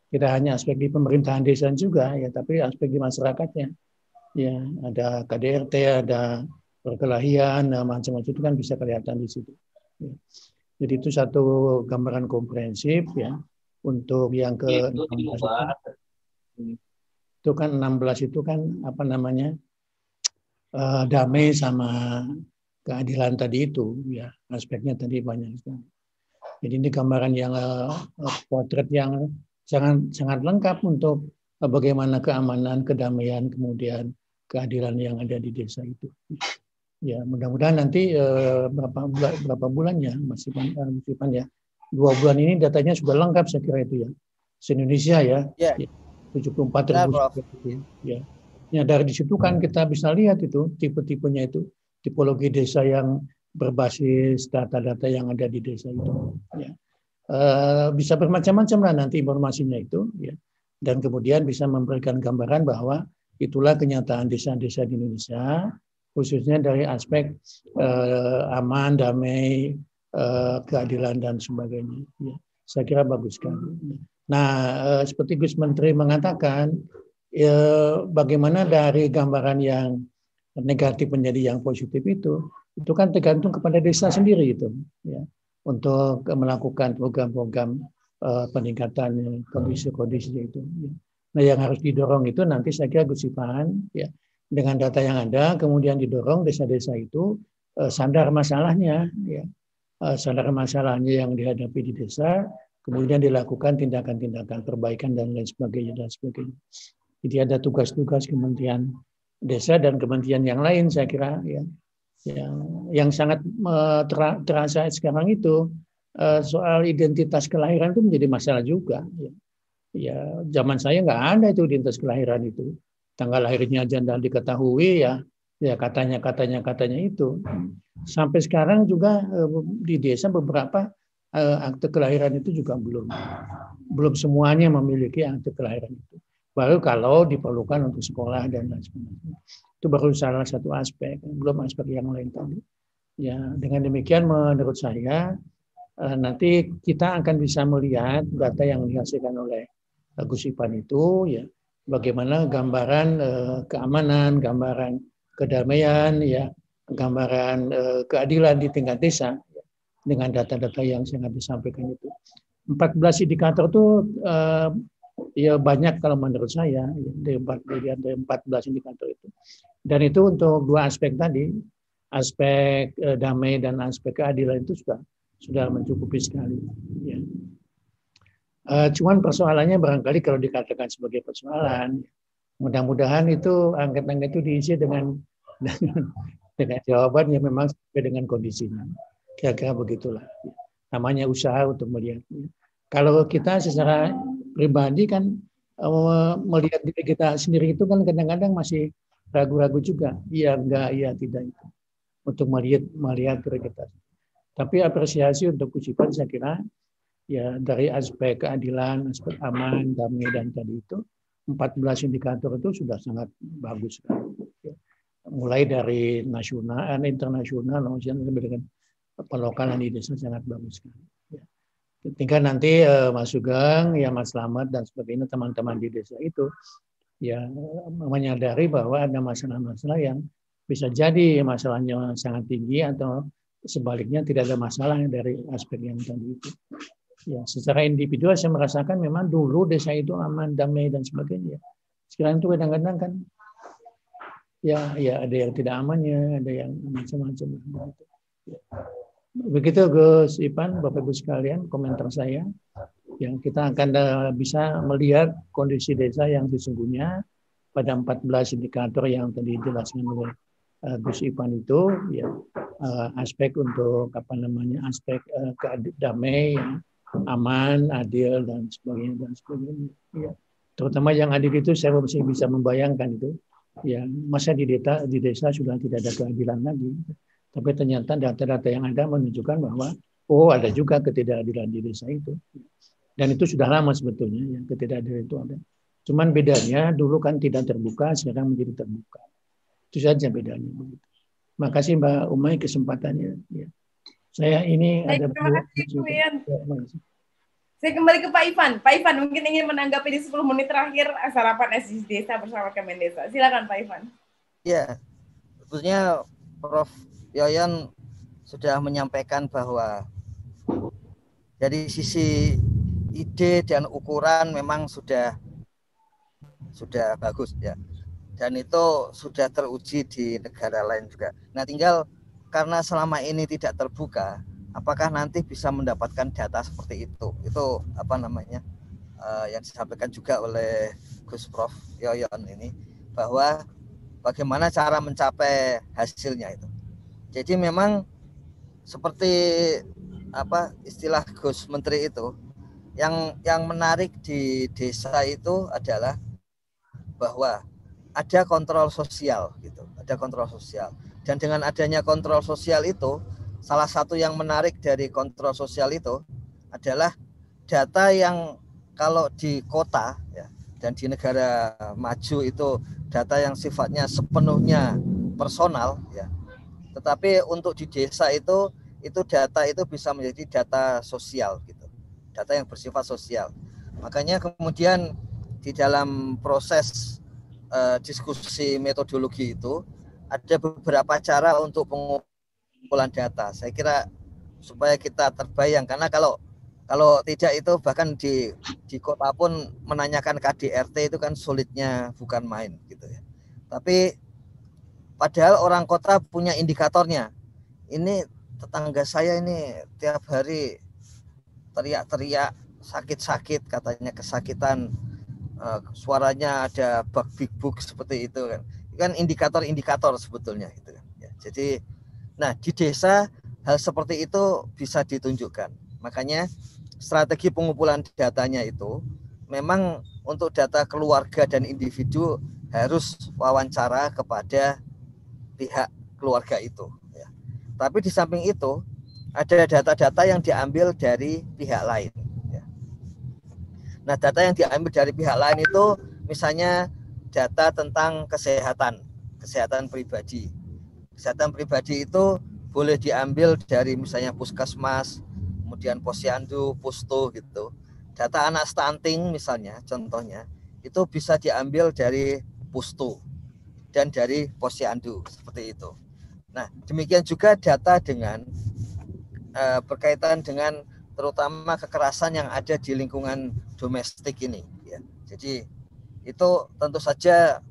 Tidak hanya aspek di pemerintahan desa juga ya tapi aspek di masyarakatnya. Ya ada KDRT ada perkelahian nah, macam-macam itu kan bisa kelihatan di situ. Ya. jadi itu satu gambaran komprehensif ya untuk yang ke itu, 16 itu, itu kan 16 itu kan apa namanya uh, damai sama keadilan tadi itu ya aspeknya tadi banyak jadi ini gambaran yang uh, potret yang sangat sangat lengkap untuk eh, bagaimana keamanan, kedamaian, kemudian keadilan yang ada di desa itu. Ya, mudah-mudahan nanti uh, berapa bulan berapa bulannya masih masih ya. Dua bulan ini datanya sudah lengkap saya kira itu ya. Se Indonesia ya. Ya. ya. 74 Benar, ribu Prof. ya. Ya dari situ kan kita bisa lihat itu tipe-tipenya itu tipologi desa yang berbasis data-data yang ada di desa itu. Ya. Eh, bisa bermacam-macam lah nanti informasinya itu. Ya. Dan kemudian bisa memberikan gambaran bahwa itulah kenyataan desa-desa di Indonesia, khususnya dari aspek eh, aman, damai, eh, keadilan dan sebagainya. Ya. Saya kira bagus sekali. Nah, eh, seperti Gus Menteri mengatakan, ya, bagaimana dari gambaran yang negatif menjadi yang positif itu, itu kan tergantung kepada desa sendiri itu, ya, untuk melakukan program-program eh, peningkatan kondisi-kondisi itu. ya. Nah, yang harus didorong itu nanti saya kira Gus Ipan, ya, dengan data yang ada, kemudian didorong desa-desa itu eh, sadar masalahnya, ya, Eh, sadar masalahnya yang dihadapi di desa, kemudian dilakukan tindakan-tindakan perbaikan dan lain sebagainya dan sebagainya. Jadi ada tugas-tugas Kementerian Desa dan kementerian yang lain saya kira ya yang yang sangat eh, tera- terasa sekarang itu eh, soal identitas kelahiran itu menjadi masalah juga. Ya, ya zaman saya nggak ada itu identitas kelahiran itu. Tanggal lahirnya aja tidak diketahui ya ya katanya katanya katanya itu sampai sekarang juga eh, di desa beberapa akte kelahiran itu juga belum belum semuanya memiliki akte kelahiran itu baru kalau diperlukan untuk sekolah dan lain sebagainya itu baru salah satu aspek belum aspek yang lain tadi. Ya dengan demikian menurut saya eh, nanti kita akan bisa melihat data yang dihasilkan oleh eh, Gus Ipan itu ya bagaimana gambaran eh, keamanan gambaran kedamaian ya gambaran keadilan di tingkat desa ya, dengan data-data yang sangat disampaikan itu. 14 indikator itu ya banyak kalau menurut saya ya, dari empat dari dari 14 indikator itu dan itu untuk dua aspek tadi aspek eh, damai dan aspek keadilan itu sudah sudah mencukupi sekali ya. Cuman persoalannya barangkali kalau dikatakan sebagai persoalan mudah-mudahan itu angket-angket itu diisi dengan dengan, dengan jawaban yang memang sesuai dengan kondisinya. Kira-kira begitulah. Namanya usaha untuk melihat. Kalau kita secara pribadi kan eh, melihat diri kita sendiri itu kan kadang-kadang masih ragu-ragu juga. Iya, enggak, iya, tidak itu. Untuk melihat melihat diri kita. Tapi apresiasi untuk Kusipan saya kira ya dari aspek keadilan, aspek aman, damai dan tadi itu 14 indikator itu sudah sangat bagus. Ya. Mulai dari nasional, eh, internasional, nasional sampai dengan pelokalan di desa sangat bagus sekali. Ya. Tinggal nanti eh, Mas Sugeng, ya Mas Slamet dan sebagainya teman-teman di desa itu ya menyadari bahwa ada masalah-masalah yang bisa jadi masalahnya sangat tinggi atau sebaliknya tidak ada masalah dari aspek yang tadi itu. Ya, secara individual saya merasakan memang dulu desa itu aman, damai dan sebagainya. Sekarang itu kadang-kadang kan ya ya ada yang tidak amannya, ada yang macam-macam. Begitu Gus Ipan, Bapak Ibu sekalian, komentar saya yang kita akan eh, bisa melihat kondisi desa yang sesungguhnya pada 14 indikator yang tadi dijelaskan oleh eh, Gus Ipan itu ya eh, aspek untuk apa namanya aspek damai ya, aman, adil dan sebagainya dan sebagainya. Ya. Terutama yang adil itu saya masih bisa membayangkan itu. Ya, masa di desa di desa sudah tidak ada keadilan lagi. Tapi ternyata data-data yang ada menunjukkan bahwa oh ada juga ketidakadilan di desa itu. Dan itu sudah lama sebetulnya yang ketidakadilan itu ada. Cuman bedanya dulu kan tidak terbuka, sekarang menjadi terbuka. Itu saja bedanya. Makasih Mbak Umay kesempatannya. Ya. Saya ini Baik, ada terima kasih, Bu Ian. Terima kasih. Saya kembali ke Pak Ivan. Pak Ivan mungkin ingin menanggapi di 10 menit terakhir sarapan SDGs Desa bersama Kemen Desa. Silakan Pak Ivan. Ya, sebetulnya Prof. Yoyon sudah menyampaikan bahwa dari sisi ide dan ukuran memang sudah sudah bagus ya. Dan itu sudah teruji di negara lain juga. Nah, tinggal karena selama ini tidak terbuka, apakah nanti bisa mendapatkan data seperti itu? Itu apa namanya? Uh, yang disampaikan juga oleh Gus Prof Yoyon ini bahwa bagaimana cara mencapai hasilnya itu. Jadi memang seperti apa istilah Gus Menteri itu yang yang menarik di desa itu adalah bahwa ada kontrol sosial gitu, ada kontrol sosial. Dan dengan adanya kontrol sosial itu, salah satu yang menarik dari kontrol sosial itu adalah data yang kalau di kota ya dan di negara maju itu data yang sifatnya sepenuhnya personal ya. Tetapi untuk di desa itu itu data itu bisa menjadi data sosial gitu. Data yang bersifat sosial. Makanya kemudian di dalam proses uh, diskusi metodologi itu ada beberapa cara untuk pengumpulan data. Saya kira supaya kita terbayang karena kalau kalau tidak itu bahkan di di kota pun menanyakan KDRT itu kan sulitnya bukan main gitu ya. Tapi padahal orang kota punya indikatornya. Ini tetangga saya ini tiap hari teriak-teriak sakit-sakit katanya kesakitan uh, suaranya ada bug big book seperti itu kan. Kan indikator-indikator sebetulnya gitu kan. Ya, jadi nah di desa hal seperti itu bisa ditunjukkan. Makanya strategi pengumpulan datanya itu memang untuk data keluarga dan individu harus wawancara kepada pihak keluarga itu. Ya. Tapi di samping itu ada data-data yang diambil dari pihak lain. Ya. Nah data yang diambil dari pihak lain itu misalnya data tentang kesehatan, kesehatan pribadi. Kesehatan pribadi itu boleh diambil dari misalnya puskesmas, kemudian posyandu, pusto gitu. Data anak stunting misalnya, contohnya, itu bisa diambil dari pusto dan dari posyandu seperti itu. Nah, demikian juga data dengan uh, berkaitan dengan terutama kekerasan yang ada di lingkungan domestik ini. Ya. Jadi itu tentu saja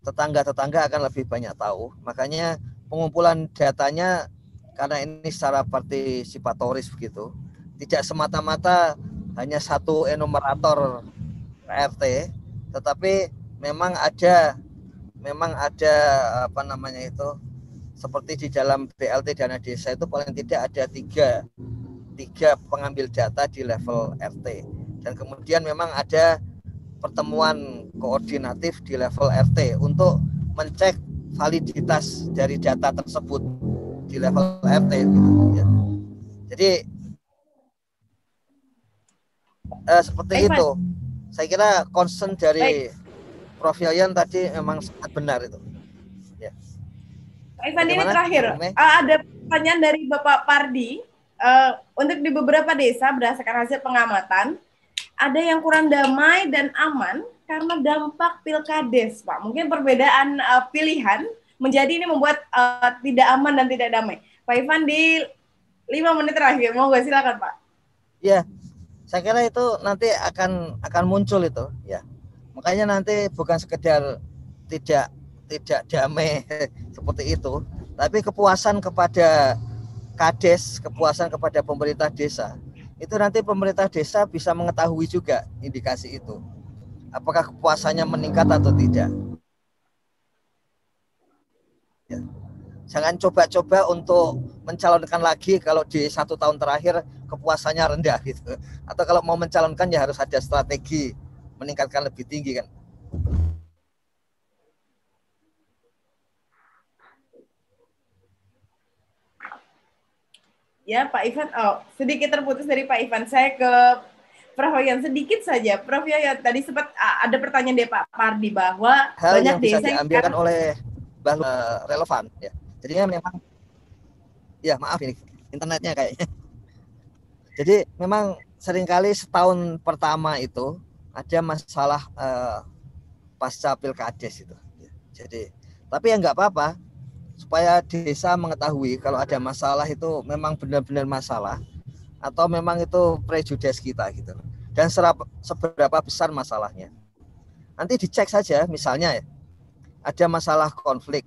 tetangga-tetangga akan lebih banyak tahu. Makanya pengumpulan datanya karena ini secara partisipatoris begitu tidak semata-mata hanya satu enumerator RT, tetapi memang ada memang ada apa namanya itu seperti di dalam BLT dana desa itu paling tidak ada tiga tiga pengambil data di level RT dan kemudian memang ada pertemuan koordinatif di level RT untuk mencek validitas dari data tersebut di level RT gitu ya. Jadi eh, seperti Baik, itu. Mas. Saya kira concern dari Baik. Prof Yayan tadi memang sangat benar itu. Ya. Pak Ivan ini terakhir, uh, ada pertanyaan dari Bapak Pardi. Uh, untuk di beberapa desa berdasarkan hasil pengamatan, ada yang kurang damai dan aman karena dampak pilkades, Pak. Mungkin perbedaan uh, pilihan menjadi ini membuat uh, tidak aman dan tidak damai. Pak Ivan di lima menit terakhir, mau gak silakan Pak. Ya, saya kira itu nanti akan akan muncul itu ya makanya nanti bukan sekedar tidak tidak damai seperti itu tapi kepuasan kepada kades kepuasan kepada pemerintah desa itu nanti pemerintah desa bisa mengetahui juga indikasi itu apakah kepuasannya meningkat atau tidak ya. jangan coba-coba untuk mencalonkan lagi kalau di satu tahun terakhir kepuasannya rendah gitu. Atau kalau mau mencalonkan ya harus ada strategi meningkatkan lebih tinggi kan. Ya Pak Ivan, oh sedikit terputus dari Pak Ivan. Saya ke Prof Yayan sedikit saja. Prof Yayan tadi sempat ada pertanyaan dari Pak Pardi bahwa hal banyak yang bisa desa diambilkan yang... oleh bahwa eh, relevan ya. Jadinya memang ya maaf ini internetnya kayaknya. Jadi memang sering kali setahun pertama itu ada masalah uh, pasca pilkades itu. Jadi tapi ya nggak apa-apa supaya desa mengetahui kalau ada masalah itu memang benar-benar masalah atau memang itu prejudice kita gitu. Dan serap, seberapa besar masalahnya. Nanti dicek saja misalnya ya ada masalah konflik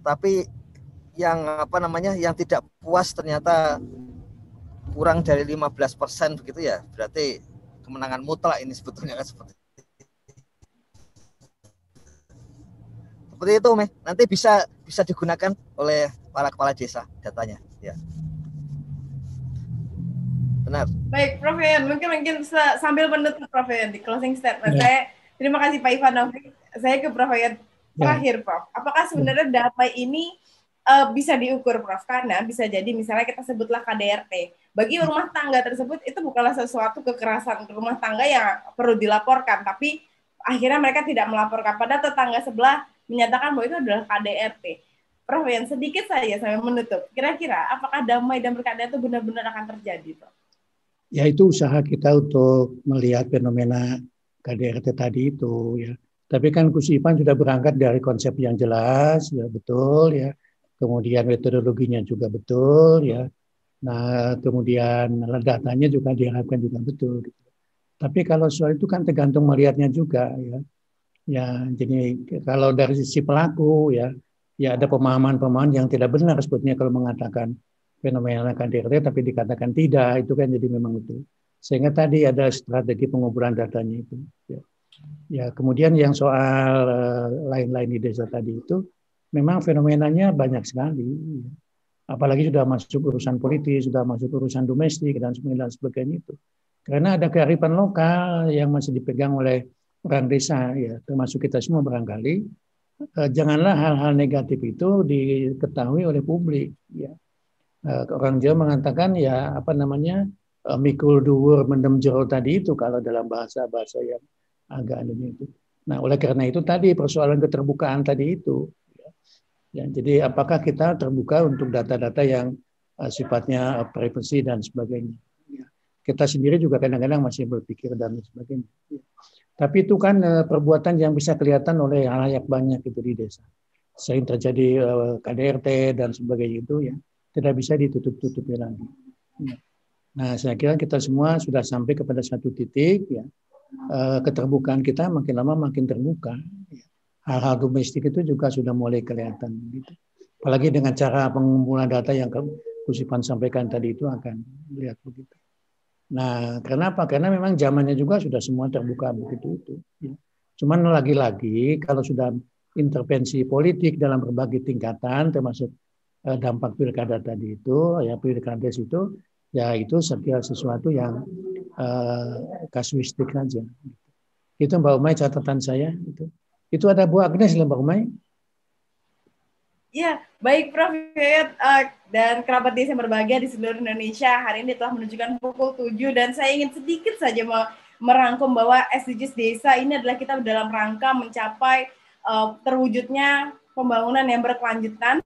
tapi yang apa namanya yang tidak puas ternyata kurang dari 15% begitu ya berarti kemenangan mutlak ini sebetulnya kan seperti seperti itu Meh. nanti bisa bisa digunakan oleh para kepala desa datanya ya benar baik Prof Yan mungkin mungkin sambil menutup Prof Yan di closing statement ya. saya terima kasih Pak Ivan Novik saya ke Prof. Hayat terakhir, Prof. Apakah sebenarnya damai ini uh, bisa diukur, Prof? Karena bisa jadi misalnya kita sebutlah KDRT. Bagi rumah tangga tersebut itu bukanlah sesuatu kekerasan rumah tangga yang perlu dilaporkan, tapi akhirnya mereka tidak melaporkan. Pada tetangga sebelah menyatakan bahwa itu adalah KDRT. Prof, yang sedikit saja sampai menutup. Kira-kira apakah damai dan berkeadilan itu benar-benar akan terjadi, Prof? Ya itu usaha kita untuk melihat fenomena KDRT tadi itu ya. Tapi kan Gus Ipan sudah berangkat dari konsep yang jelas, ya betul ya. Kemudian metodologinya juga betul ya. Nah kemudian datanya juga diharapkan juga betul. Tapi kalau soal itu kan tergantung melihatnya juga ya. Ya jadi kalau dari sisi pelaku ya, ya ada pemahaman-pemahaman yang tidak benar sebetulnya kalau mengatakan fenomena KDRT tapi dikatakan tidak itu kan jadi memang itu sehingga tadi ada strategi pengumpulan datanya itu ya, ya kemudian yang soal uh, lain-lain di desa tadi itu memang fenomenanya banyak sekali. Apalagi sudah masuk urusan politis sudah masuk urusan domestik dan sebagainya, itu. Karena ada kearifan lokal yang masih dipegang oleh orang desa ya termasuk kita semua barangkali. Uh, janganlah hal-hal negatif itu diketahui oleh publik ya. Uh, orang Jawa mengatakan ya apa namanya uh, mikul dhuwur mendem jero tadi itu kalau dalam bahasa-bahasa yang agak ini itu. Nah, oleh karena itu tadi persoalan keterbukaan tadi itu ya, jadi apakah kita terbuka untuk data-data yang uh, sifatnya uh, privasi dan sebagainya. Ya. Kita sendiri juga kadang-kadang masih berpikir dan sebagainya. Ya. Tapi itu kan uh, perbuatan yang bisa kelihatan oleh halayak banyak itu di desa. Sering terjadi uh, KDRT dan sebagainya itu ya tidak bisa ditutup-tutupi lagi. Ya. Nah, saya kira kita semua sudah sampai kepada satu titik ya keterbukaan kita makin lama makin terbuka. Ya. Hal-hal domestik itu juga sudah mulai kelihatan. Gitu. Apalagi dengan cara pengumpulan data yang Kusipan sampaikan tadi itu akan lihat begitu. Nah, kenapa? Karena memang zamannya juga sudah semua terbuka begitu itu. Ya. Cuman lagi-lagi kalau sudah intervensi politik dalam berbagai tingkatan, termasuk dampak pilkada tadi itu, ya pilkada itu ya itu setiap sesuatu yang uh, kasuistik saja. Itu Mbak Umay catatan saya itu. Itu ada Bu Agnes Mbak Umay. Ya, baik Prof. Hidayat uh, dan kerabat desa berbahagia di seluruh Indonesia hari ini telah menunjukkan pukul 7 dan saya ingin sedikit saja merangkum bahwa SDGs desa ini adalah kita dalam rangka mencapai uh, terwujudnya pembangunan yang berkelanjutan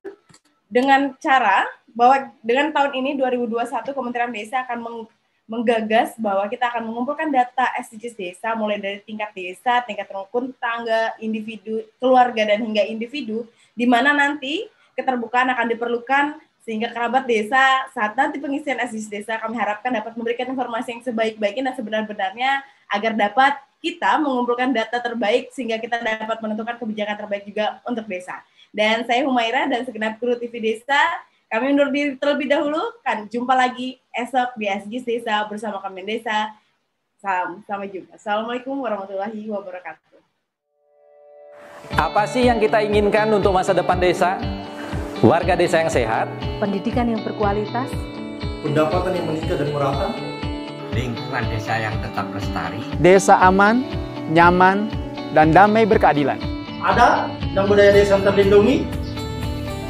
dengan cara bahwa dengan tahun ini 2021 Kementerian Desa akan menggagas bahwa kita akan mengumpulkan data SDGs desa mulai dari tingkat desa, tingkat rukun tangga, individu, keluarga dan hingga individu di mana nanti keterbukaan akan diperlukan sehingga kerabat desa saat nanti pengisian SDGs desa kami harapkan dapat memberikan informasi yang sebaik-baiknya dan sebenar-benarnya agar dapat kita mengumpulkan data terbaik sehingga kita dapat menentukan kebijakan terbaik juga untuk desa. Dan saya Humaira dan segenap kru TV Desa, kami undur diri terlebih dahulu. Kan jumpa lagi esok di SGS Desa bersama kami Desa. Salam, sampai jumpa. Assalamualaikum warahmatullahi wabarakatuh. Apa sih yang kita inginkan untuk masa depan desa? Warga desa yang sehat, pendidikan yang berkualitas, pendapatan yang meningkat dan merata, lingkungan desa yang tetap lestari, desa aman, nyaman, dan damai berkeadilan. Ada dan budaya desa terlindungi.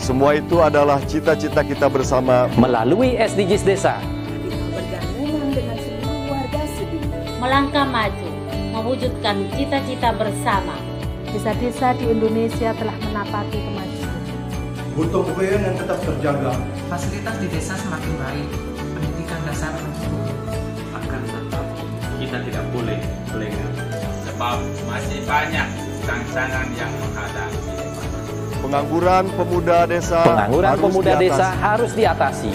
Semua itu adalah cita-cita kita bersama melalui SDGs Desa. Melangkah maju, mewujudkan cita-cita bersama. Desa-desa di Indonesia telah menapaki kemajuan. Butuh kebayaan yang tetap terjaga. Fasilitas di desa semakin baik, pendidikan dasar mencukupi. Akan tetap kita tidak boleh lengah. Sebab masih banyak tantangan yang menghadapi. Pengangguran pemuda desa Pengangguran harus pemuda diatasi. desa harus diatasi.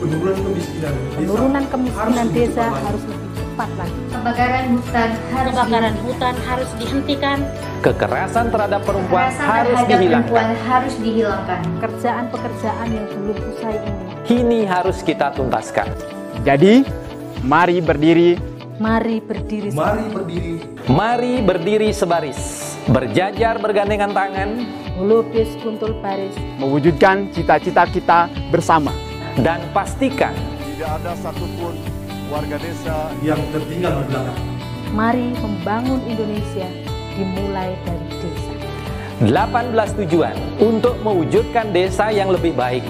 Penurunan kemiskinan desa, Penurunan kemiskinan harus desa harus cepat lagi. Kebakaran hutan harus Kebakaran hutan harus dihentikan. Kekerasan terhadap perempuan Kekerasan harus terhadap dihilangkan. perempuan harus dihilangkan. Pekerjaan-pekerjaan yang belum usai ini. Kini harus kita tuntaskan. Jadi, mari berdiri, Mari berdiri. Mari berdiri, Mari berdiri sebaris, berjajar bergandengan tangan, Melukis kuntul baris. mewujudkan cita-cita kita bersama. dan pastikan Tidak ada satupun warga desa yang tertinggal di belakang. Mari membangun Indonesia dimulai dari desa. 18 tujuan untuk mewujudkan desa yang lebih baik